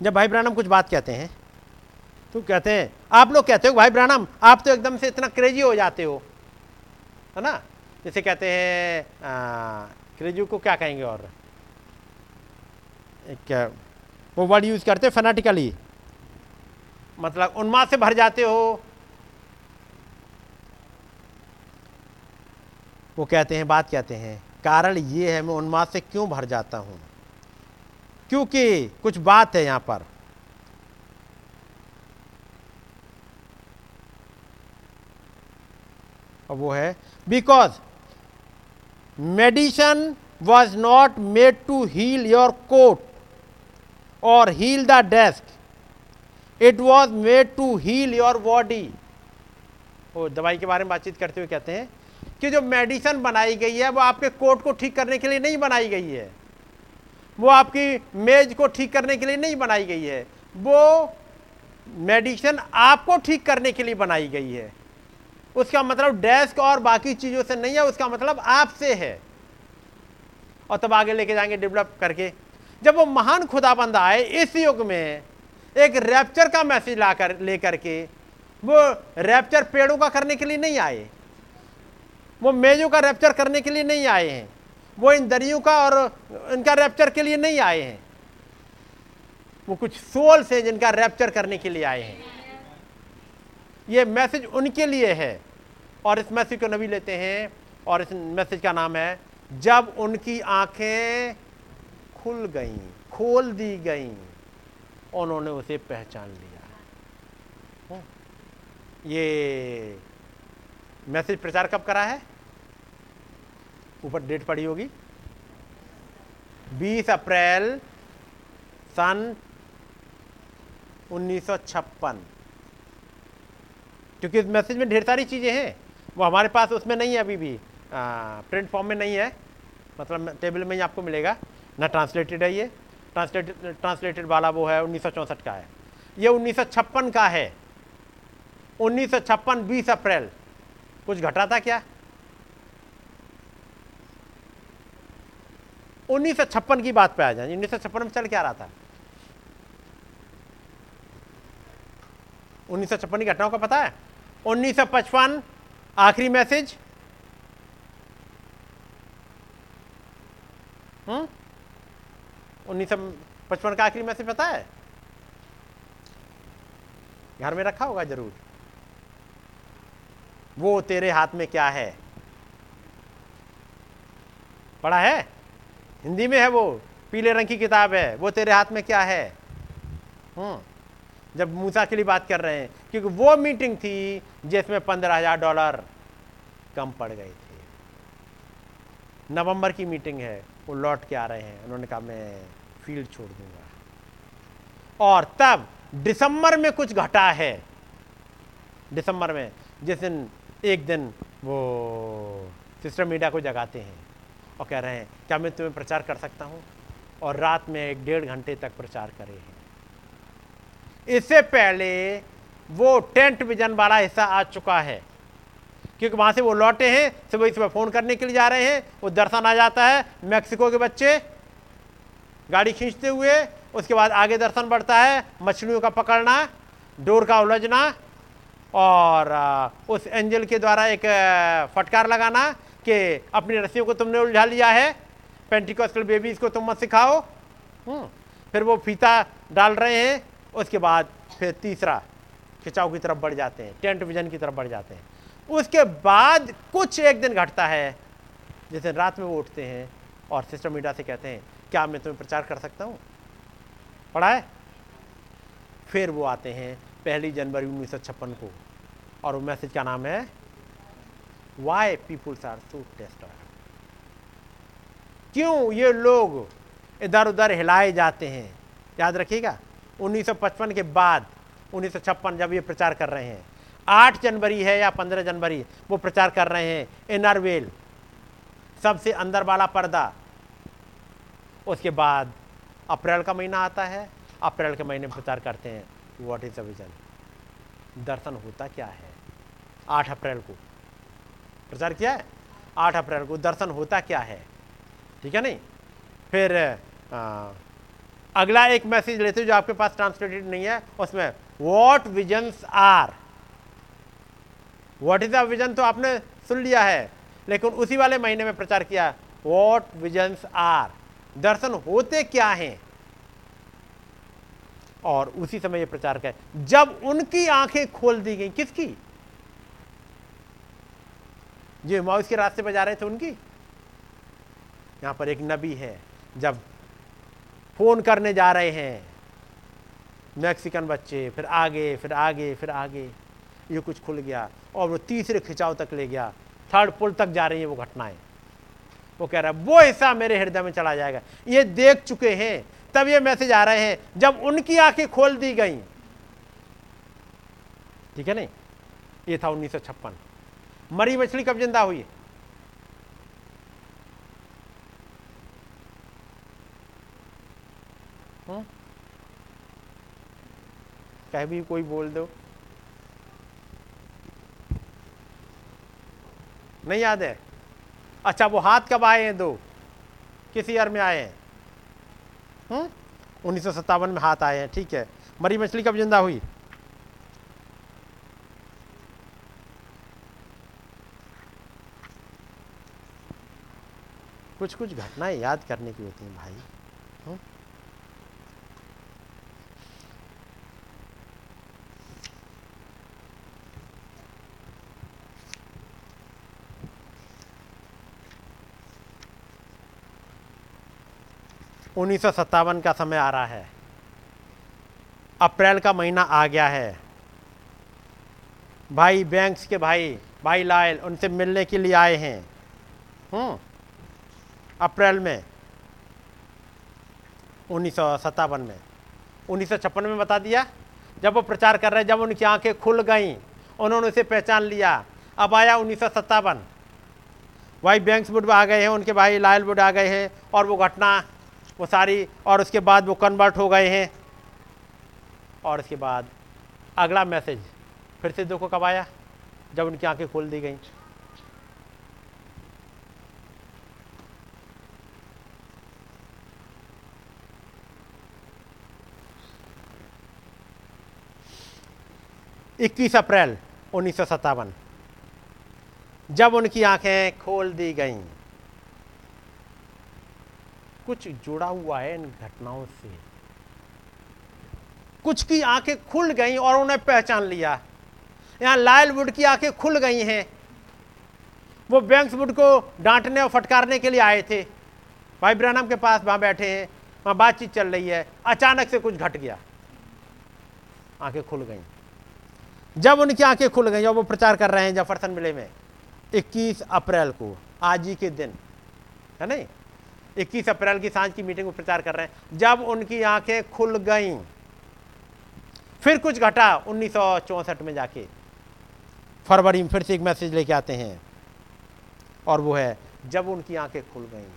जब भाई ब्रानम कुछ बात कहते हैं तो कहते हैं, आप लोग कहते हो, भाई ब्रानम, आप तो एकदम से इतना क्रेजी हो जाते हो। है ना? जैसे कहते हैं क्रेजी को क्या कहेंगे और? क्या वो वर्ड यूज़ करते हैं फनाटिकली मतलब उन्माद से भर जाते हो। वो कहते हैं, बात कहते हैं, कारण ये है, मैं उन्माद से क्यों भर जाता हूँ? क्योंकि कुछ बात है यहाँ पर। और वो है because medicine was not made to heal your coat और heal the desk it was made to heal your body वो दवाई के बारे में बातचीत करते हुए कहते हैं कि जो मेडिसन बनाई गई है, वो आपके कोट को ठीक करने के लिए नहीं बनाई गई है। वो आपकी मेज को ठीक करने के लिए नहीं बनाई गई है। वो मेडिसिन आपको ठीक करने के लिए बनाई गई है। उसका मतलब डेस्क और बाकी चीज़ों से नहीं है, उसका मतलब आपसे है। और तब आगे लेके जाएँगे डेवलप करके। जब वो महान खुदाबंद आए इस युग में, एक रैप्चर का मैसेज लाकर, लेकर के, वो रैप्चर पेड़ों का करने के लिए नहीं आए। वो मेजों का रैप्चर करने के लिए नहीं आए हैं। वो इन दरियों का और इनका रैप्चर के लिए नहीं आए हैं। वो कुछ सोल्स हैं जिनका रैप्चर करने के लिए आए हैं। ये मैसेज उनके लिए है और इस मैसेज को नबी लेते हैं और इस मैसेज का नाम है, जब उनकी आँखें खुल गईं, खोल दी गईं, उन्होंने उसे पहचान लिया। ये मैसेज प्रचार कब करा है? ऊपर डेट पड़ी होगी। 20 अप्रैल सन 1956 क्योंकि इस मैसेज में ढेर सारी चीज़ें हैं। वो हमारे पास उसमें नहीं है अभी भी। आ, प्रिंट फॉर्म में नहीं है। मतलब टेबल में ही आपको मिलेगा। ना ट्रांसलेटेड है ये। ट्रांसलेटेड ट्रांसलेटेड वाला वो है उन्नीस सौ चौंसठ का है। ये उन्नीस सौ छप्पन का है। उन्नीस सौ छप्पन बीस अप्रैल। कुछ घटा था क्या? उन्नीस सौ छप्पन की बात पे आ जाए। उन्नीस सौ छप्पन में चल क्या रहा था? उन्नीस सौ छप्पन की घटनाओं का पता है? 1955 आखिरी मैसेज? हम्म? उन्नीस सौ पचपन का आखिरी मैसेज पता है? घर में रखा होगा ज़रूर। वो तेरे हाथ में क्या है? पढ़ा है? हिंदी में है वो, पीले रंग की किताब है, वो तेरे हाथ में क्या है? हम्म जब मूसा के लिए बात कर रहे हैं, क्योंकि वो मीटिंग थी जिसमें पंद्रह हज़ार डॉलर कम पड़ गए थे। नवंबर की मीटिंग है, वो लौट के आ रहे हैं, उन्होंने कहा, मैं फ़ील्ड छोड़ दूँगा। और तब दिसंबर में कुछ घटा है, दिसंबर में, जिस दिन, एक दिन वो सिस्टर मीडिया को जगाते हैं। और कह रहे हैं, क्या मैं तुम्हें प्रचार कर सकता हूँ? और रात में एक डेढ़ घंटे तक प्रचार करे हैं। इससे पहले वो टेंट विजन वाला हिस्सा आ चुका है। क्योंकि वहाँ से वो लौटे हैं सुबह सुबह फ़ोन करने के लिए जा रहे हैं। वो दर्शन आ जाता है, मैक्सिको के बच्चे गाड़ी खींचते हुए, उसके बाद आगे दर्शन बढ़ता है, मछलियों का पकड़ना, डोर का उलझना और उस एंजल के द्वारा एक फटकार लगाना कि अपनी रस्सियों को तुमने उलझा लिया है? पेंटिकॉस्टल बेबीज को तुम मत सिखाओ। हम्म, फिर वो फीता डाल रहे हैं उसके बाद फिर तीसरा खिंचाव की तरफ़ बढ़ जाते हैं टेंट विजन की तरफ़ बढ़ जाते हैं। उसके बाद कुछ एक दिन घटता है जैसे रात में वो उठते हैं और सिस्टर मीडिया से कहते हैं क्या मैं तुम्हें प्रचार कर सकता हूँ? पढ़ा है? फिर वो आते हैं पहली जनवरी उन्नीस सौ छप्पन को और वो मैसेज का नाम है why peoples are so test क्यों ये लोग इधर उधर हिलाए जाते हैं? याद रखिएगा 1955 के बाद, उन्नीस जब ये प्रचार कर रहे हैं, आठ जनवरी है या पंद्रह जनवरी, वो प्रचार कर रहे हैं, इनरवेल, सबसे अंदर वाला पर्दा। उसके बाद अप्रैल का महीना आता है, अप्रैल के महीने प्रचार करते हैं व्हाट इज़ अ विजन दर्शन होता क्या है? आठ अप्रैल को। प्रचार किया है। आठ अप्रैल को दर्शन होता क्या है? ठीक है नहीं? फिर आ, अगला एक मैसेज लेते हो जो आपके पास ट्रांसलेटेड नहीं है उसमें what visions are what is a vision तो आपने सुन लिया है लेकिन उसी वाले महीने में प्रचार किया वॉट विजन्स आर दर्शन होते क्या हैं? और उसी समय ये प्रचार कर जब उनकी आँखें खोल दी गई किसकी? जो माउस के रास्ते पर जा रहे थे उनकी। यहाँ पर एक नबी है, जब फ़ोन करने जा रहे हैं, मैक्सिकन बच्चे, फिर आगे फिर आगे फिर आगे, ये कुछ खुल गया, और वो तीसरे खिंचाव तक ले गया, थर्ड पुल तक जा रही है वो घटनाएँ। वो कह रहा है, वो हिस्सा मेरे हृदय में चला जाएगा। ये देख चुके हैं, तब ये मैसेज आ रहे हैं, जब उनकी आँखें खोल दी गई। ठीक है नहीं? ये था उन्नीस मरी मछली कब ज़िंदा हुई? हम्म? कह भी कोई बोल दो। नहीं याद है? अच्छा वो हाथ कब आए हैं दो? किस ईयर में आए हैं? हम्म? उन्नीस में हाथ आए हैं, ठीक है। मरी मछली कब ज़िंदा हुई? कुछ कुछ घटनाएँ याद करने की होती हैं, भाई। हुँ? उन्नीस का समय आ रहा है। अप्रैल का महीना आ गया है। भाई, बैंक्स के भाई भाई लायल, उनसे मिलने के लिए आए हैं। हम्म अप्रैल में, उन्नीस सौ सत्तावन में। उन्नीस सौ छप्पन में बता दिया, जब वो प्रचार कर रहे जब उनकी आँखें खुल गईं, उन्होंने उसे पहचान लिया। अब आया उन्नीस सौ सत्तावन। भाई बैंक्स बुड आ गए हैं, उनके भाई लायल बुड आ गए हैं, और वो घटना, वो सारी, और उसके बाद वो कन्वर्ट हो गए हैं। और उसके बाद अगला मैसेज, फिर से देखो कब आया, जब उनकी आँखें खोल दी गई। इक्कीस अप्रैल उन्नीस जब उनकी आँखें खोल दी गईं, कुछ जुड़ा हुआ है इन घटनाओं से। कुछ की आँखें खुल गई और उन्हें पहचान लिया। यहाँ लायल वुड की आँखें खुल गई हैं। वो बैंक्स वुड को डांटने और फटकारने के लिए आए थे। भाई ब्रहणम के पास वहाँ बैठे हैं, वहाँ बातचीत चल रही है। अचानक से कुछ घट गया। आँखें खुल गई। जब उनकी आँखें खुल गई और वो प्रचार कर रहे हैं जफरसन मिले में 21 अप्रैल को, आज ही के दिन, है नहीं? इक्कीस अप्रैल की साँझ की मीटिंग में प्रचार कर रहे हैं। जब उनकी आँखें खुल गईं, फिर कुछ घटा उन्नीस में जाके। फरवरी में फिर से एक मैसेज लेके आते हैं, और वो है, जब उनकी आँखें खुल गईं,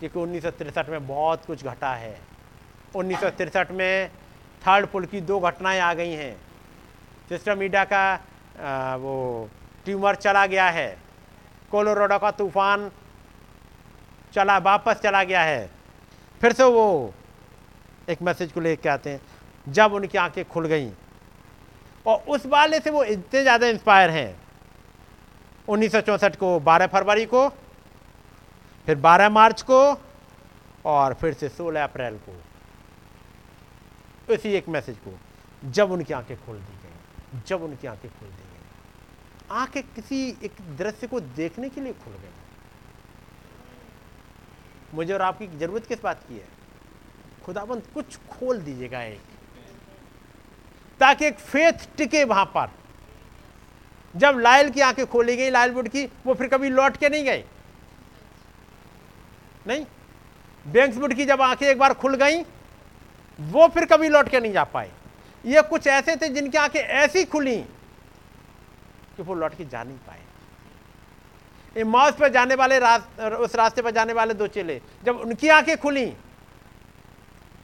क्योंकि उन्नीस में बहुत कुछ घटा है। उन्नीस में थर्ड पुल की दो घटनाएँ आ गई हैं। सिस्टम मीडिया का आ, वो ट्यूमर चला गया है। कोलोराडो का तूफ़ान चला वापस चला गया है। फिर से वो एक मैसेज को लेके आते हैं जब उनकी आँखें खुल गई। और उस वाले से वो इतने ज़्यादा इंस्पायर हैं। उन्नीस को 12 फरवरी को फिर 12 मार्च को और फिर से 16 अप्रैल को। इसी एक मैसेज को जब उनकी आँखें खोल दी जब उनकी आँखें खोल गई आँखें किसी एक दृश्य को देखने के लिए खुल गई मुझे और आपकी ज़रूरत किस बात की है? खुदाबंद, कुछ खोल दीजिएगा एक। ताकि एक फेथ टिके वहाँ पर। जब लायल की आँखें खोली गई लायल बुड की, वो फिर कभी लौट के नहीं गए नहीं? बैंक्स बुड की जब आँखें एक बार खुल गई, वो फिर कभी लौट के नहीं जा पाए। ये कुछ ऐसे थे जिनकी आँखें ऐसी खुली कि वो लौट के जा नहीं पाए। इमाउस पर जाने वाले उस रास्ते पर जाने वाले दो चेले, जब उनकी आँखें खुली,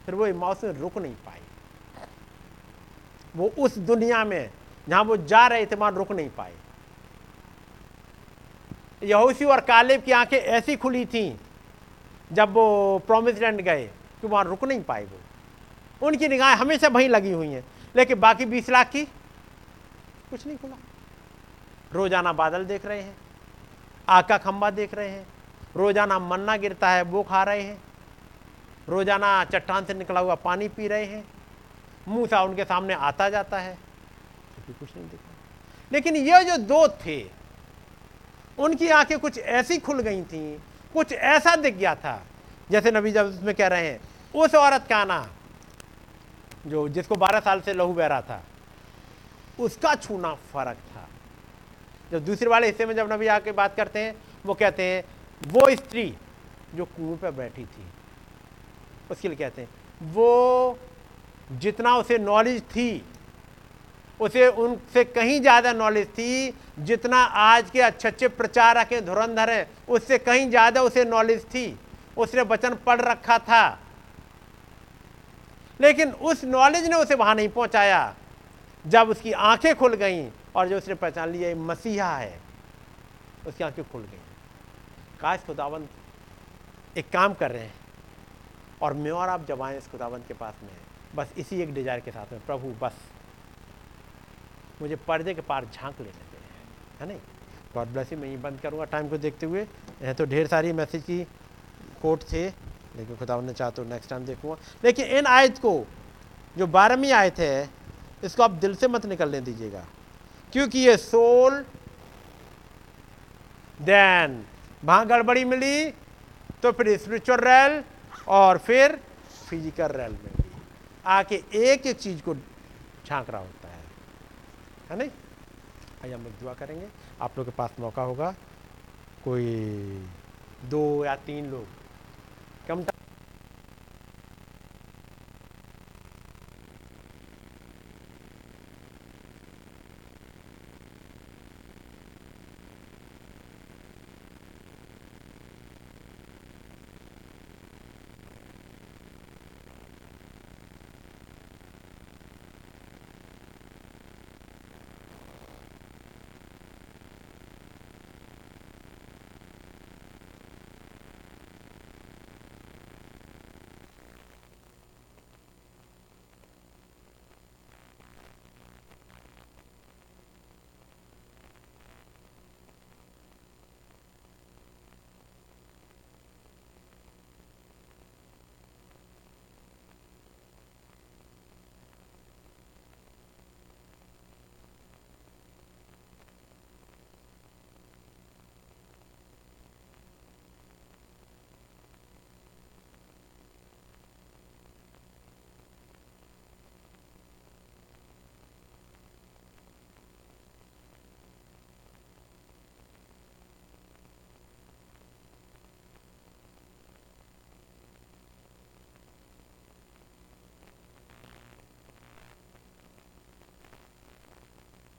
फिर वो इमाउस में रुक नहीं पाए। वो उस दुनिया में, जहाँ वो जा रहे थे, वहाँ रुक नहीं पाए। यहूसी और कालेब की आँखें ऐसी खुली थी, जब वो प्रोमिस लैंड गए, कि वहाँ रुक नहीं पाए वो। उनकी निगाहें हमेशा वहीं लगी हुई हैं। लेकिन बाकी बीस लाख की कुछ नहीं खुला। रोज़ाना बादल देख रहे हैं, आग का खंबा देख रहे हैं, रोज़ाना मन्ना गिरता है, वो खा रहे हैं, रोज़ाना चट्टान से निकला हुआ पानी पी रहे हैं मूसा उनके सामने आता जाता है तो कुछ नहीं दिखा लेकिन ये जो दो थे, उनकी आँखें कुछ ऐसी खुल गई थी, कुछ ऐसा दिख गया था, जैसे नबी जब उसमें कह रहे हैं, उस औरत का ना जो जिसको 12 साल से लहू बह रहा था, उसका छूना फ़र्क था। जब दूसरे वाले हिस्से में जब नबी आके बात करते हैं, वो कहते हैं, वो स्त्री जो कुएँ पर बैठी थी, उसके लिए कहते हैं, वो जितना उसे नॉलेज थी, उसे उनसे कहीं ज़्यादा नॉलेज थी, जितना आज के अच्छे अच्छे प्रचारक हैं, धुरंधर हैं, उससे कहीं ज़्यादा उसे नॉलेज थी। उसने वचन पढ़ रखा था लेकिन उस नॉलेज ने उसे वहाँ नहीं पहुँचाया। जब उसकी आँखें खुल गईं और जो उसने पहचान लिया मसीहा है, उसकी आँखें खुल गई। काश खुदावंत एक काम कर रहे हैं और मैं और आप जब आए इस खुदावंत के पास में, बस इसी एक डिज़ायर के साथ में, प्रभु, बस। मुझे पर्दे के पार झाँक लेने दे, है नहीं? गॉड ब्लेस मैं ये बंद करूँगा। टाइम को देखते हुए तो ढेर सारी मैसेज की कोट थे। लेकिन खुदा ने चाह तो नेक्स्ट टाइम देखूँगा। लेकिन इन आयत को, जो बारहवीं आयत है, इसको आप दिल से मत निकलने दीजिएगा। क्योंकि ये सोल देन वहाँ गड़बड़ी मिली तो फिर स्पिरिचुअल रेल और फिर फ़िज़िकल रेल में आके एक एक चीज़ को झाँक रहा होता है। है नहीं? आइए हम दुआ करेंगे। आप लोग के पास मौका होगा। कोई दो या तीन लोग